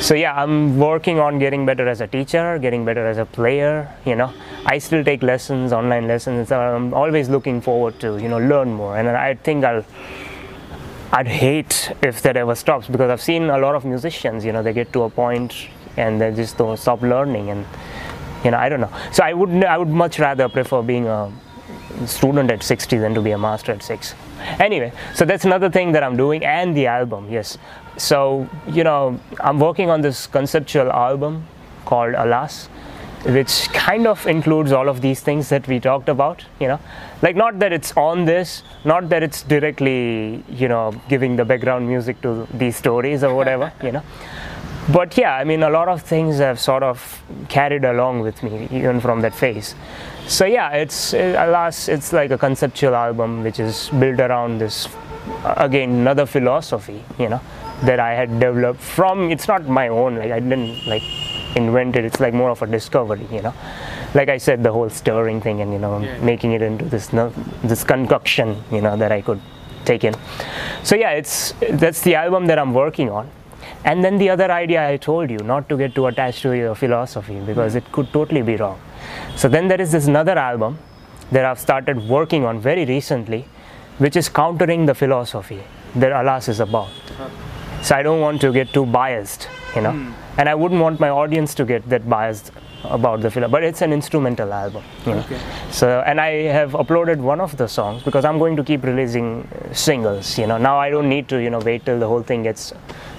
So yeah i'm working on getting better as a teacher getting better as a player you know. I still take lessons online lessons so i'm always looking forward to you know learn more. And i think i'll i'd hate if that ever stops because i've seen a lot of musicians you know they get to a point and they just don't stop learning and you know i don't know. So i would i would much rather prefer being a student at 60 than to be a master at 6 anyway so that's another thing that i'm doing and the album yes. So you know i'm working on this conceptual album called alas which kind of includes all of these things that we talked about you know. Like not that it's on this not that it's directly you know giving the background music to these stories or whatever you know but yeah i mean a lot of things have sort of carried along with me even from that phase. So yeah it's it, alas it's like a conceptual album which is built around this uh, again another philosophy you know that i had developed from it's not my own like i didn't like invent it. It's like more of a discovery you know. Like i said the whole stirring thing and you know yeah. making it into this this concoction you know that i could take in. So yeah it's that's the album that i'm working on and then the other idea i told you not to get too attached to your philosophy because it could totally be wrong so then there is this another album that I've started working on very recently, which is countering the philosophy that Alas is about. So I don't want to get too biased, you know, mm. and I wouldn't want my audience to get that biased about the philosophy. But it's an instrumental album, you know. Okay. So and I have uploaded one of the songs because I'm going to keep releasing singles, you know. Now I don't need to, you know, wait till the whole thing gets,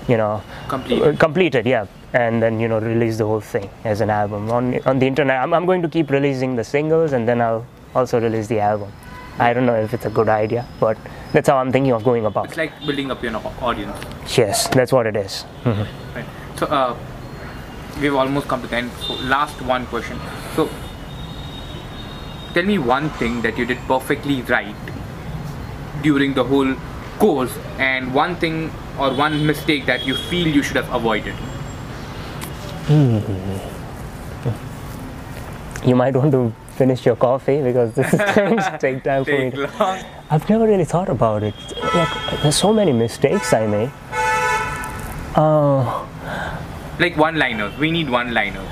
you know, completed. completed, yeah and then you know release the whole thing as an album on on the internet. I'm, I'm going to keep releasing the singles and then I'll also release the album. I don't know if it's a good idea, but that's how I'm thinking of going about. It's like building up your audience. Yes, that's what it is. Mhm. Right. So uh, we've almost come to the end. So last one question. So tell me one thing that you did perfectly right during the whole course, and one thing or one mistake that you feel you should have avoided. You might want to finish your coffee because this is going to take time for me. Long. I've never really thought about it. Like, there's so many mistakes I made. Uh, Like one liners. We need one liners.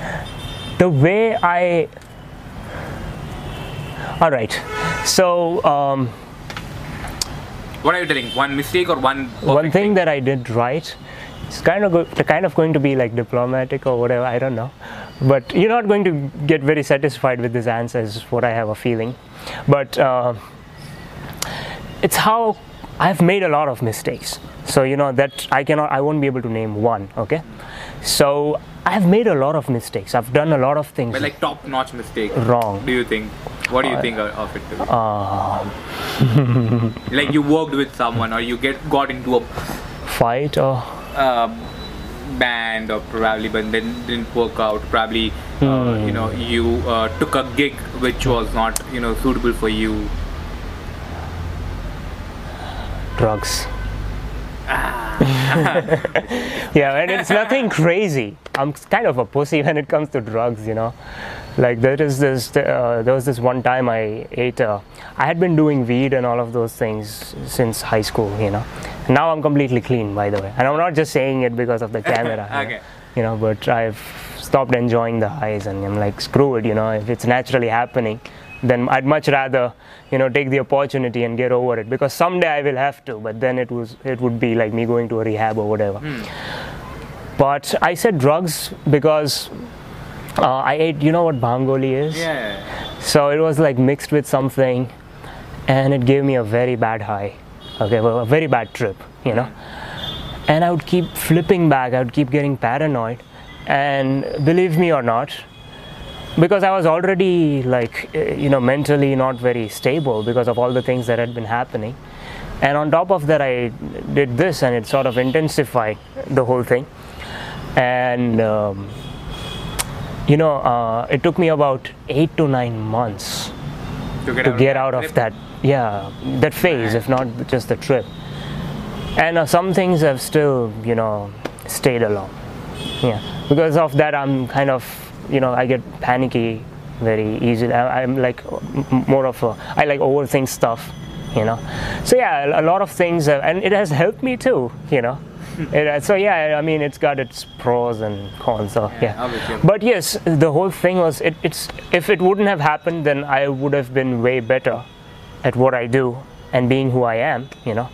the way I. All right. So um, What are you telling? One mistake or one one perfect thing that I did right. It's kind of go, kind of going to be like diplomatic or whatever. I don't know, but you're not going to get very satisfied with this answer. Is what I have a feeling, but uh, it's how I've made a lot of mistakes. So you know that I cannot, I won't be able to name one. Okay, so I've made a lot of mistakes. I've done a lot of things But like top-notch mistake. wrong. Do you think? What do you think of it? to? Uh, like you worked with someone or you get got into a fight or uh, band or probably but then didn't work out probably uh, you know you uh, took a gig which was not you know suitable for you drugs. yeah, and it's nothing crazy. I'm kind of a pussy when it comes to drugs, you know. Like there is this, uh, there was this one time I ate. Uh, I had been doing weed and all of those things since high school, you know. Now I'm completely clean, by the way, and I'm not just saying it because of the camera. you know. You know, but I've stopped enjoying the highs, and I'm like, screw it, you know. If it's naturally happening, then I'd much rather, you know, take the opportunity and get over it because someday I will have to. But then it was, it would be like me going to a rehab or whatever. But I said drugs because uh, I ate. You know what bangoli is? yeah So it was like mixed with something, and it gave me a very bad high. Okay, well, a very bad trip, you know. And I would keep flipping back. I would keep getting paranoid, and believe me or not, because I was already like, eh, you know, mentally not very stable because of all the things that had been happening. And on top of that, I did this, and it sort of intensified the whole thing. And um, you know, uh, it took me about eight to nine months to get to out, get out of trip. that, yeah, that phase, if not just the trip. And uh, some things have still, you know, stayed along. Yeah, because of that, I'm kind of, you know, I get panicky very easily. I, I'm like more of a, I like overthink stuff, you know. So yeah, a lot of things, uh, and it has helped me too, you know. It, uh, so yeah, I mean, it's got its pros and cons. So Yeah, yeah, but yes, the whole thing was it, it's if it wouldn't have happened, then I would have been way better at what I do and being who I am, you know,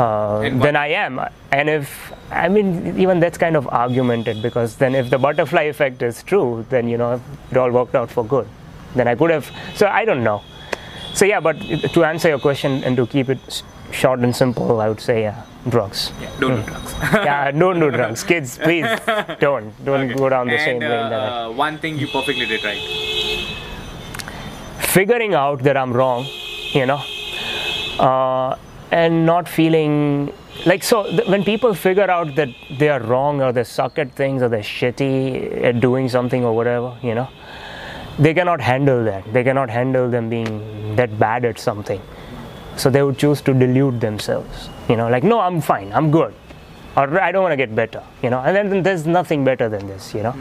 uh, than I am. And if I mean, even that's kind of argumented because then if the butterfly effect is true, then you know it all worked out for good. Then I could have. So I don't know. So yeah, but to answer your question and to keep it short and simple, I would say yeah, drugs. yeah, don't do drugs yeah, don't do drugs, kids. Please don't. Don't go down the and same uh, lane that uh, one thing you perfectly did right figuring out that I'm wrong, you know, uh, and not feeling like so. Th- when people figure out that they are wrong or they suck at things or they're shitty at doing something or whatever, you know, they cannot handle that. They cannot handle them being that bad at something. So they would choose to delude themselves, you know, like, no, I'm fine, I'm good, or I don't want to get better, you know, and then, there's nothing better than this, you know.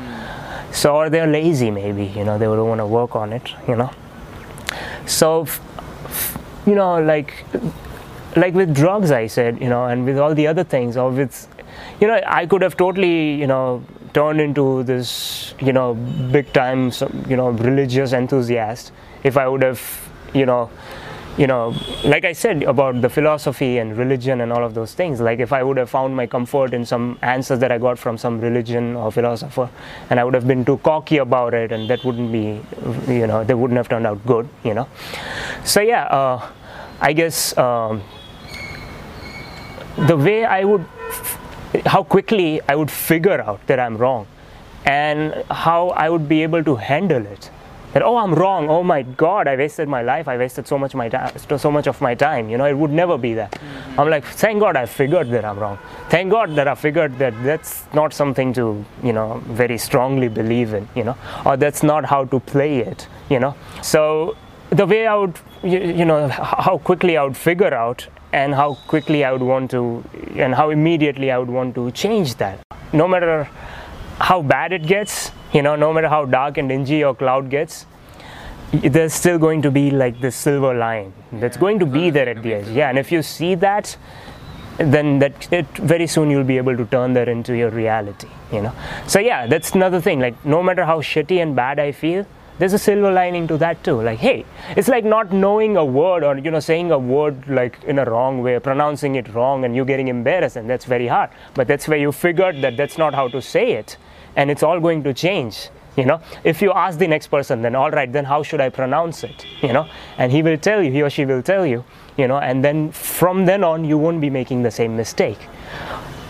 So, or they're lazy, maybe, you know, they don't want to work on it, you know so f- f- you know like like with drugs i said you know and with all the other things or with you know i could have totally you know turned into this you know big time you know religious enthusiast if i would have you know you know like i said about the philosophy and religion and all of those things like if i would have found my comfort in some answers that i got from some religion or philosopher and i would have been too cocky about it and that wouldn't be you know they wouldn't have turned out good you know. So yeah uh, i guess um, the way i would how quickly i would figure out that i'm wrong and how i would be able to handle it. That oh i'm wrong. Oh my god i wasted my life. I wasted so much my time so much of my time. You know it would never be that. Mm-hmm. I'm like thank god i figured that i'm wrong. Thank god that i figured that that's not something to you know very strongly believe in you know or that's not how to play it you know. So the way i would you, you know how quickly i would figure out and how quickly i would want to and how immediately i would want to change that no matter how bad it gets, you know, no matter how dark and dingy your cloud gets, there's still going to be like this silver line that's going to be there at the edge. Yeah, and if you see that, then that it, very soon you'll be able to turn that into your reality, you know. So yeah, that's another thing. Like no matter how shitty and bad I feel, there's a silver lining to that too. Like hey, it's like not knowing a word or you know saying a word like in a wrong way, pronouncing it wrong, and you getting embarrassed, and that's very hard. But that's where you figured that that's not how to say it, and it's all going to change. You know, if you ask the next person, then all right, then how should I pronounce it? You know, and he will tell you, he or she will tell you. You know, and then from then on, you won't be making the same mistake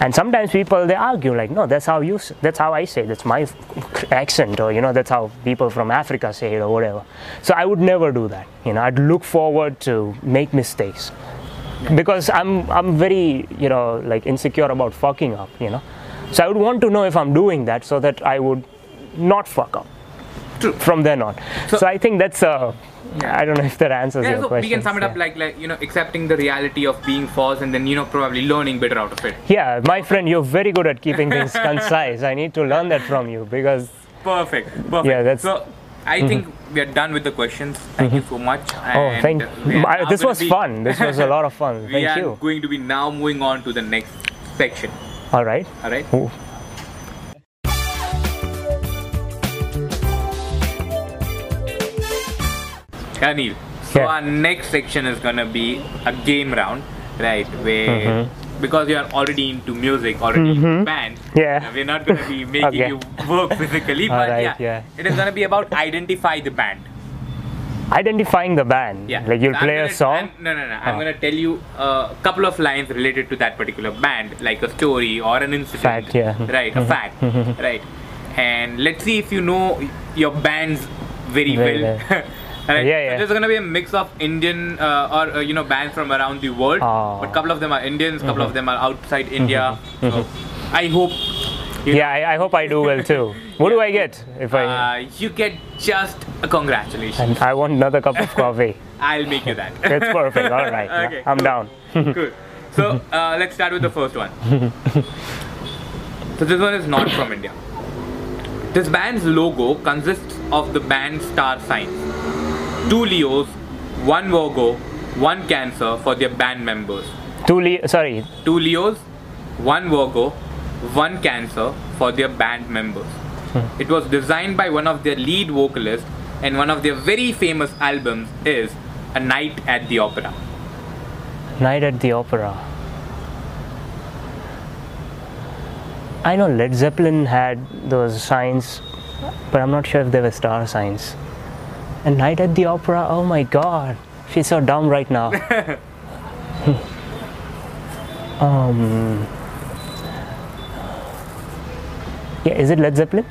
and sometimes people they argue like no that's how you that's how i say that's my accent or you know that's how people from africa say it or whatever. So i would never do that you know. I'd look forward to make mistakes. Because i'm i'm very you know like insecure about fucking up you know. So i would want to know if i'm doing that so that i would not fuck up. True. from then on. So, So- i think that's uh i don't know if that answers Yeah, your so question we can sum it up like like you know accepting the reality of being false and then you know probably learning better out of it. yeah my friend you're very good at keeping things concise i need to learn that from you because Perfect. Perfect. Yeah, that's- so. I mhm. think we are done with the questions. Thank you mhm. so much. Oh, uh, thank we are I, now This was be- fun. This was a lot of fun. thank we Thank are you. going to be now moving on to the next section. All right. All right. Ooh. Yeah, Neel. So Yeah. our next section is gonna be a game round, right? Where Mm-hmm. because you are already into music, already into band, Yeah. uh, we're not gonna be making Okay. you work physically, but Alright, yeah, yeah. it is gonna be about identify the band. Identifying the band. Yeah. Like you'll So play a gonna- song. I'm- no, no, no. I'm Oh. gonna tell you a couple of lines related to that particular band, like a story or an incident. Fact, yeah. Mm-hmm. Right, a fact. right. And let's see if you know your bands very, Very well. well. Right. Yeah, So there's gonna be a mix of Indian uh, or uh, you know bands from around the world, Oh. but couple of them are Indians, couple Mm-hmm. of them are outside India. So I hope. You Yeah, I, I hope I do well too. What do I get if I? Uh, you get just a congratulations. and I want another cup of coffee. I'll make you that. It's perfect. All right. yeah, Okay, I'm cool. down. Good. So uh, let's start with the first one. so this one is not from India. This band's logo consists of the band star signs. Two Leos, one Virgo, one Cancer for their band members. Two le- sorry. Two Leos, one Virgo, one Cancer for their band members. Hmm. It was designed by one of their lead vocalists, and one of their very famous albums is A Night at the Opera. Night at the Opera. I know Led Zeppelin had those signs, but I'm not sure if they were star signs. And Night at the Opera, oh my god, she's so dumb right now. um, yeah, is it Led Zeppelin?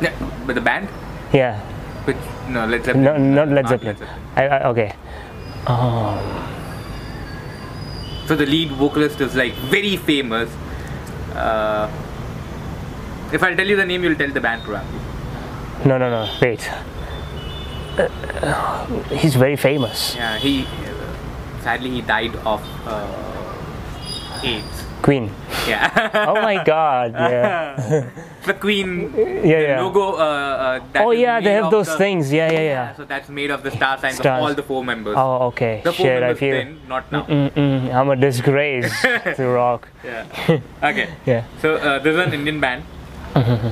Yeah, but the band? Yeah, Which no, Led Zeppelin. no, not Led Not Zeppelin. I, I, okay. So the lead vocalist is like very famous. Uh, if I tell you the name, you'll tell the band probably. No, no, no, wait. Uh, he's very famous. Yeah, he sadly he died of uh, AIDS. Queen. Yeah, Oh my god, yeah. the Queen Yeah, the yeah. logo. Uh, uh, that Oh yeah, they have those the- things. Yeah, yeah, yeah. So that's made of the star signs Stars. of all the four members. Oh, okay. the four Shit, I feel. then, not now. Mm-mm, I'm a disgrace to rock. Yeah. Okay. Yeah. So uh, this is an Indian band,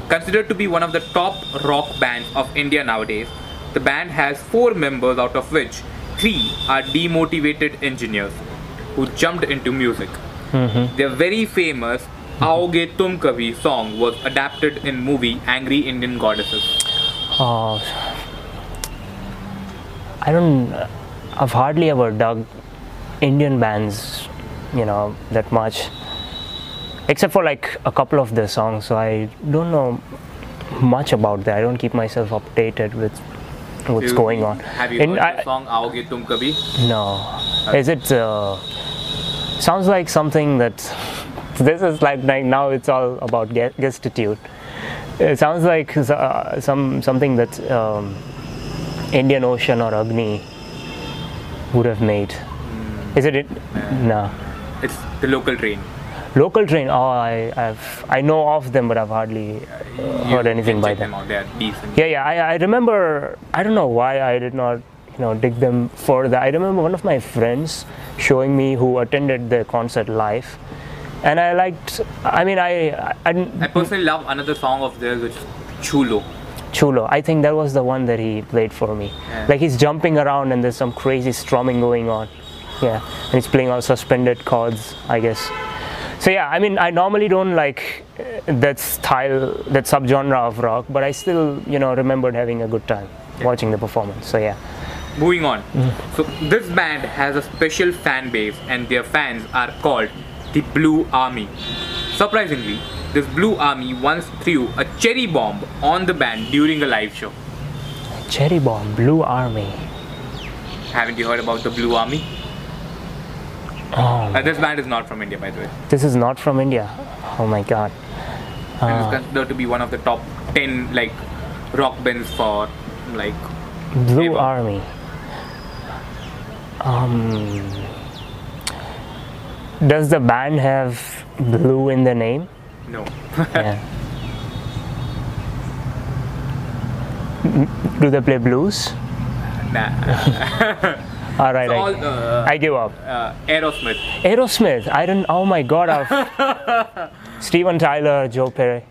considered to be one of the top rock bands of India nowadays. The band has four members, out of which three are demotivated engineers who jumped into music. Mm-hmm. Their very famous "Aoge Tum Kabhi" song was adapted in movie Angry Indian Goddesses. Oh, I don't. I've hardly ever dug Indian bands, you know, that much. Except for like a couple of their songs, so I don't know much about that. I don't keep myself updated with what's You- going on. Have you In- heard I- the song "Aoge Tum Kabhi"? No. Is it? Uh, sounds like something that. This is like, like now it's all about ge- gestitude. It sounds like uh, some something that um, Indian Ocean or Agni would have made. Hmm. Is it? it? No. It's the local train. Local train. Oh, I, I've I know of them, but I've hardly uh, heard anything by check them. out. They are decent. Yeah, yeah. I, I remember. I don't know why I did not, you know, dig them further. I remember one of my friends showing me who attended the concert live, and I liked. I mean, I, I, I I personally love another song of theirs, which is Choo Lo. Chulo. I think that was the one that he played for me. Yeah. Like he's jumping around and there's some crazy strumming going on. Yeah, and he's playing on suspended chords, I guess. So yeah, I mean, I normally don't like that style, that subgenre of rock, but I still, you know, remembered having a good time watching the performance. So yeah. Moving on. Mm. So this band has a special fan base, and their fans are called the Blue Army. Surprisingly, this Blue Army once threw a cherry bomb on the band during a live show. Cherry Bomb, Blue Army. Haven't you heard about the Blue Army? Oh, Uh, this band is not from India, by the way. this is not from India. Oh my God. And Ah. it's considered to be one of the top 10 like rock bands for like Blue Ever. Army. Um, does the band have blue in the name? no. Yeah. Do they play blues? nah. All right, all I, uh, I give up. uh, Aerosmith. Aerosmith. I don't. Oh my God. I've, Steven Tyler, Joe Perry.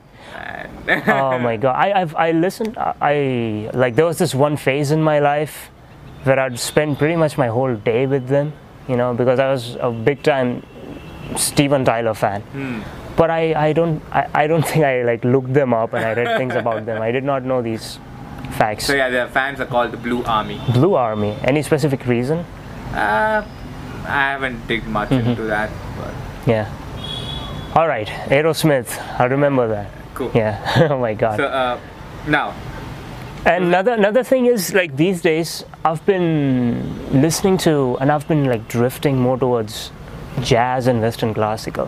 oh my god i I've, i listened I, like there was this one phase in my life where i'd spend pretty much my whole day with them you know because i was a big time steven tyler fan but i i don't I, I don't think i like looked them up and i read things about them i did not know these facts So yeah, their fans are called the Blue Army. blue army any specific reason Uh, I haven't digged much Mm-hmm. into that, but yeah all right aerosmith i'll remember that cool. yeah oh my god So uh, now, And another another thing is like these days I've been listening to and I've been like drifting more towards jazz and Western classical.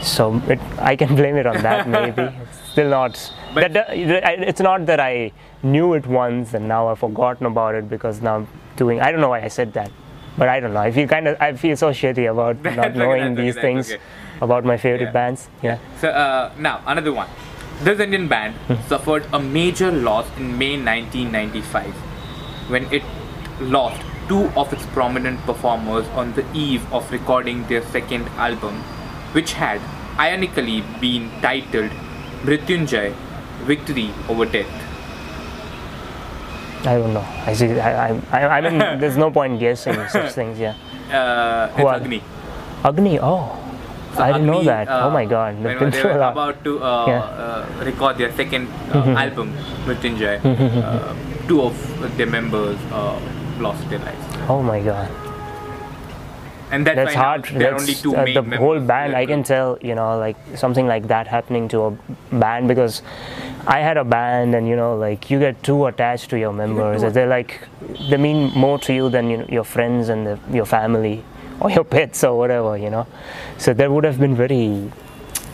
So it, I can blame it on that maybe. It's still not. But- that, it's not that I knew it once and now I've forgotten about it because now I'm doing. I don't know why I said that, but I don't know. I feel kind of I feel so shitty about not knowing these things okay. about my favorite Yeah. bands. Yeah. so uh, now another one. This Indian band Hmm. suffered a major loss in May 1995 when it lost two of its prominent performers on the eve of recording their second album, which had ironically been titled Mrityunjay Victory Over Death. I don't know. I see. I, I, I mean, there's no point guessing such things. Yeah. Uh, it's Agni. Agni. Oh. So I didn't know that. uh, oh my god. they were about to uh, Yeah. Mm-hmm. uh, record their second uh, album, Mrityunjay, uh, two of their members uh, lost their lives. Oh my god. And that's, That's hard. That's only two uh, the whole band. I can tell, you know, like something like that happening to a band because I had a band, and you know, like you get too attached to your members. too They're like they mean more to you than you know, your friends and the, your family or your pets or whatever, you know. So there would have been very,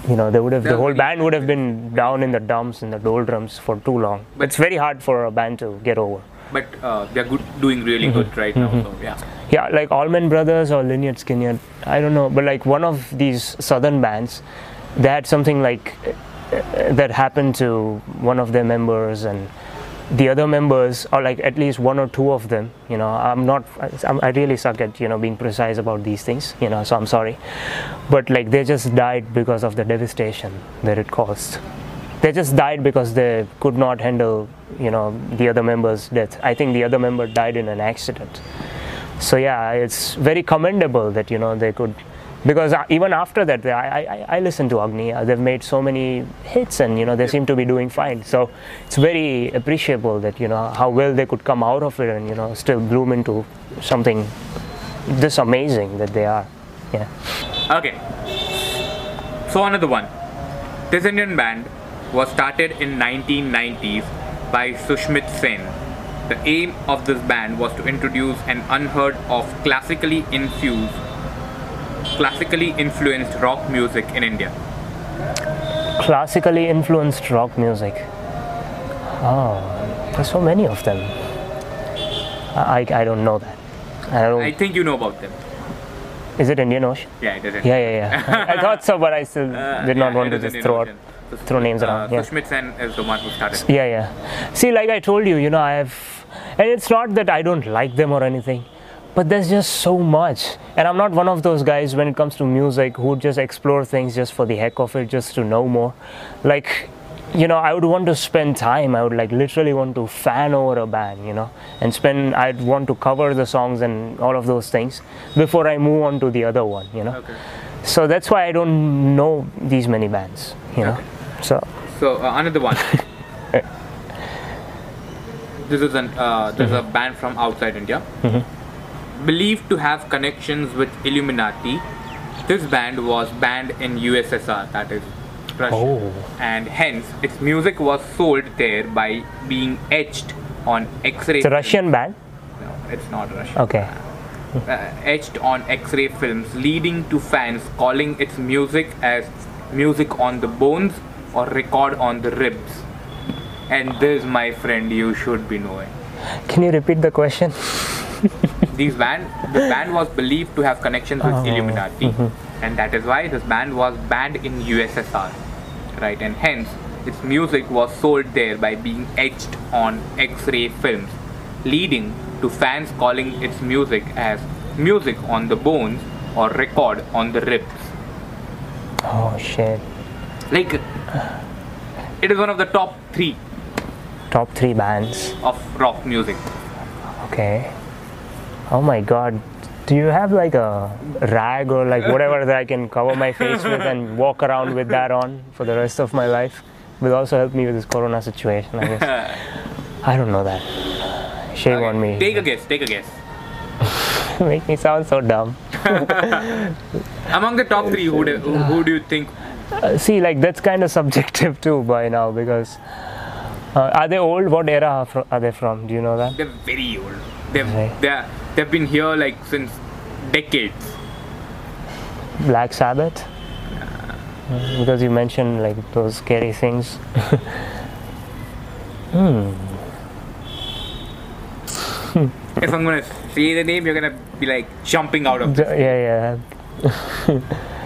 you know, there would have the whole band would have been down in the dumps in the doldrums for too long. But- it's very hard for a band to get over. But uh, they're good, doing really Mm-hmm. good right now. So yeah. Yeah, like Allman Brothers or Lynyrd Skynyrd. I don't know, but like one of these southern bands, they had something like uh, that happened to one of their members, and the other members, or like at least one or two of them. You know, I'm not. I'm, I really suck at you know being precise about these things. You know, so I'm sorry, but like they just died because of the devastation that it caused. They just died because they could not handle, you know, the other member's death. I think the other member died in an accident so yeah it's very commendable that you know they could because uh, even after that I, I, I listen to Agni. Uh, they've made so many hits and you know they seem to be doing fine. So it's very appreciable that you know how well they could come out of it and you know still bloom into something this amazing that they are. Yeah. Okay. So another one. This Indian band was started in 1990s by Sushmit Sen, The aim of this band was to introduce an unheard of classically infused, classically influenced rock music in India. Classically influenced rock music. Oh, there's so many of them. I, I don't know that. I don't. I think you know about them. is it Indian Ocean? Yeah, it is. Yeah, yeah, yeah. I thought so, but I still Uh, did not yeah, want to just throw out. So, throw names uh, around. Yeah. Sushmit is the one who started. Yeah, yeah. See, like I told you, you know, I have, and it's not that I don't like them or anything, but there's just so much. And I'm not one of those guys when it comes to music who just explore things just for the heck of it, just to know more. Like, you know, I would want to spend time. I would like literally want to fan over a band, you know, and spend. I'd want to cover the songs and all of those things before I move on to the other one, you know. Okay. So that's why I don't know these many bands, you know. So So uh, another one. this is an uh, this is a band from outside India. Believed to have connections with Illuminati, this band was banned in USSR, that is Russia, Oh. and hence its music was sold there by being etched on X-ray. it's a Russian band. No, it's not Russian. Okay. uh, etched on X-ray films, leading to fans calling its music as music on the bones or record on the ribs. And this, my friend, you should be knowing. Can you repeat the question? These band, the band was believed to have connections with Oh, Illuminati, mm-hmm. and that is why this band was banned in USSR, right? And hence, its music was sold there by being etched on X-ray films, leading to fans calling its music as music on the bones or record on the ribs. Oh shit. Like, it is one of the top three Top three bands. of rock music. Okay. Oh my god. Do you have like a rag or like whatever that I can cover my face with and walk around with that on for the rest of my life? Will also help me with this corona situation, I guess. I don't know that. Shame on me. Take a guess. Take a guess. Make me sound so dumb. Among the top three, who do, who do you think Uh, see, like that's kind of subjective too by now because uh, are they old? What era are, they from? Do you know that? they're very old? They've Right. they're, they've been here like since decades. Black Sabbath? Mm, Because you mentioned like those scary things. If I'm gonna say the name, you're gonna be like jumping out of. J- yeah, yeah.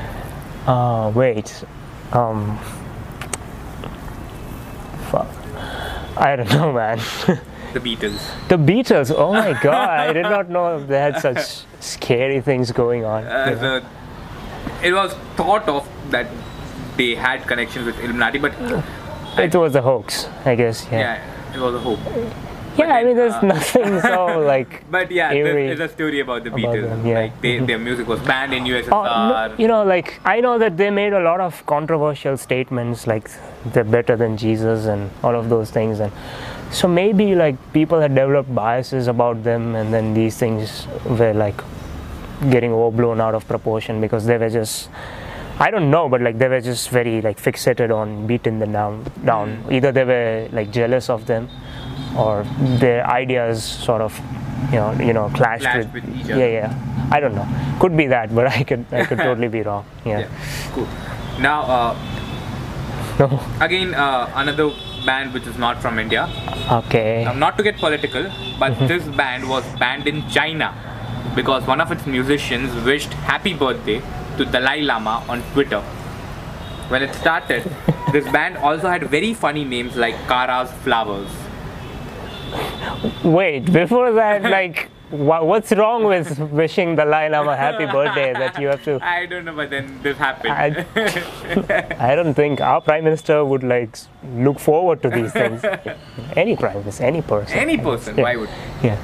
uh, wait. Um. Fuck. I don't know, man. The Beatles. the Beatles. Oh my god! I did not know they had such scary things going on. Uh, the, it was thought of that they had connections with Illuminati, but it was a hoax, I guess. Yeah. yeah, it was a hope. Yeah, I mean, there's uh, nothing so like. But yeah, Eerie there is a story about the about Beatles. them, yeah. Like they, their music was banned in USSR. Oh, no, you know, like I know that they made a lot of controversial statements, like they're better than Jesus and all of those things, and so maybe like people had developed biases about them, and then these things were like getting overblown out of proportion because they were just. I don't know, but like they were just very like fixated on beating them down. Down. Either they were like jealous of them, or their ideas sort of, you know, you know, clashed, Clashed with, with each Yeah, other. yeah. I don't know. Could be that, but I could I could totally be wrong. Yeah. Yeah, cool. Now, uh, No. again, uh, another band which is not from India. Okay. Now, not to get political, but this band was banned in China because one of its musicians wished happy birthday to Dalai Lama on Twitter. When it started, this band also had very funny names like Kara's Flowers. Wait. Before that, like, what's wrong with wishing the Dalai Lama happy birthday? That you have to. I don't know, but then this happened. I, I don't think our prime minister would like look forward to these things. any prime minister, any person. Any person, Yeah. why would? Yeah.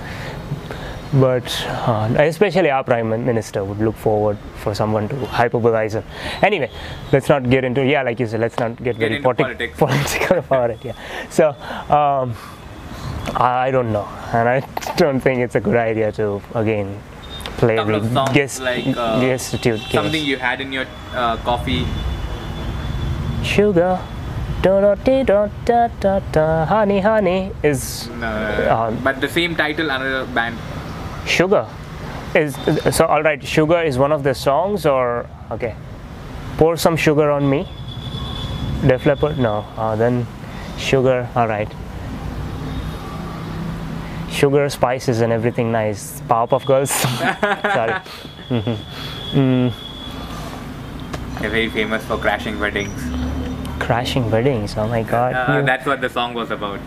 But uh, especially our prime minister would look forward for someone to hyperbolize him. Anyway, let's not get into yeah, like you said, let's not get, Get very politi- politics. political about it. Yeah. So um, I don't know, and I don't think it's a good idea to again play Couple of songs guess, like, uh, case. Something you had in your uh, coffee. Sugar, dee do da da da honey honey is No, Uh, but the same title, another band. sugar. Is so all right. Sugar is one of the songs, or okay. Pour some sugar on me. Def Leppard? No. Uh, then sugar. All right. Sugar, spices, and everything nice. Powerpuff Girls. Sorry. They're very famous for crashing weddings. Crashing weddings. Oh my God. Uh, You- that's what the song was about.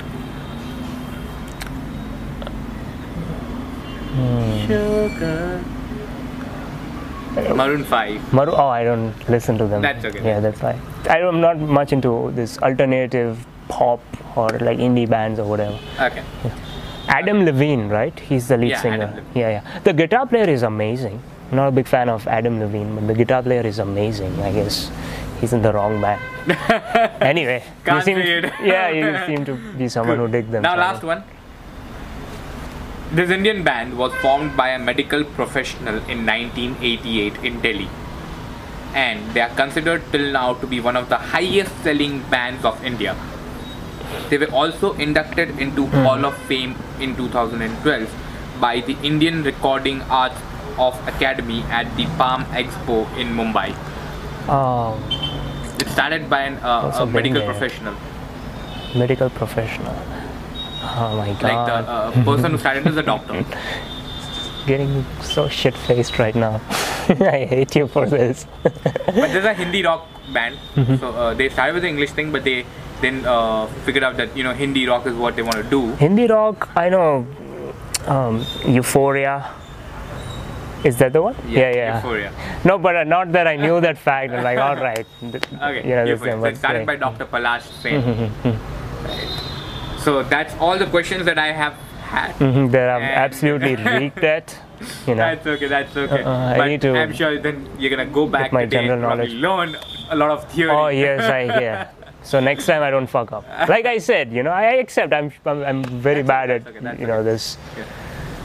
Sugar. Maroon 5. Maru- oh, I don't listen to them. That's okay. Yeah, that's fine. I'm not much into this alternative pop or like indie bands or whatever. Okay. Adam Levine, right? He's the lead Yeah, singer. Yeah, yeah. The guitar player is amazing. I'm not a big fan of Adam Levine, but the guitar player is amazing. I guess he's in the wrong band. anyway, Can't you seem, yeah, you seem to be someone who dig them. Now, last one. This Indian band was formed by a medical professional in 1988 in Delhi. And they are considered till now to be one of the highest selling bands of India. They were also inducted into Hmm. Hall of Fame in 2012 by the Indian Recording Arts of Academy at the Palm Expo in Mumbai. Oh, It started by an, uh, a medical there. professional. medical professional. Oh my god. Like the uh, person who started as a doctor. Getting so shit faced right now. I hate you for this. but there's a Hindi rock band. So uh, they started with the English thing, but they then uh, figured out that you know Hindi rock is what they want to do. Hindi rock, I know. Um, Euphoria. Is that the one? yeah, yeah. Euphoria. No, but uh, not that I knew that fact. I'm like, all right. Okay. You know, Euphoria. So but it started by Dr. Palash Sen. Right. So that's all the questions that I have had. Mhm, that I've absolutely leaked it. You know. That's okay. That's okay. Uh, I but need to I'm sure then you're gonna go back my today and general probably learn a lot of theory. Oh yes, I hear. So next time I don't fuck up. Like I said, you know, I accept. I'm I'm, I'm very That's bad okay, at okay, you know okay. this.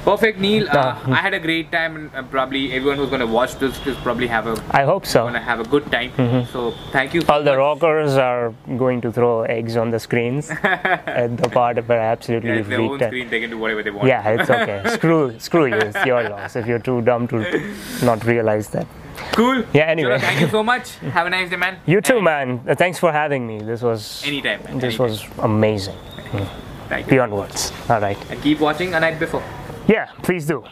Perfect, Neel. Uh. I had a great time, and uh, probably everyone who's gonna watch this is probably have a I hope so. gonna have a good time. So thank you. so All the rockers are going to throw eggs on the screens at the part where I absolutely Yeah, it's their own screen. They can do whatever they want. Yeah, it's okay. screw, screw you. It's your loss if you're too dumb to not realize that. Cool. Yeah, anyway. Thank you so much. Have a nice day, man. You too, And man. Uh, Thanks for having me. This was Anytime, man. this anytime. was amazing. Thank you. Beyond words. All right. And keep watching A Night Before. Yeah, please do.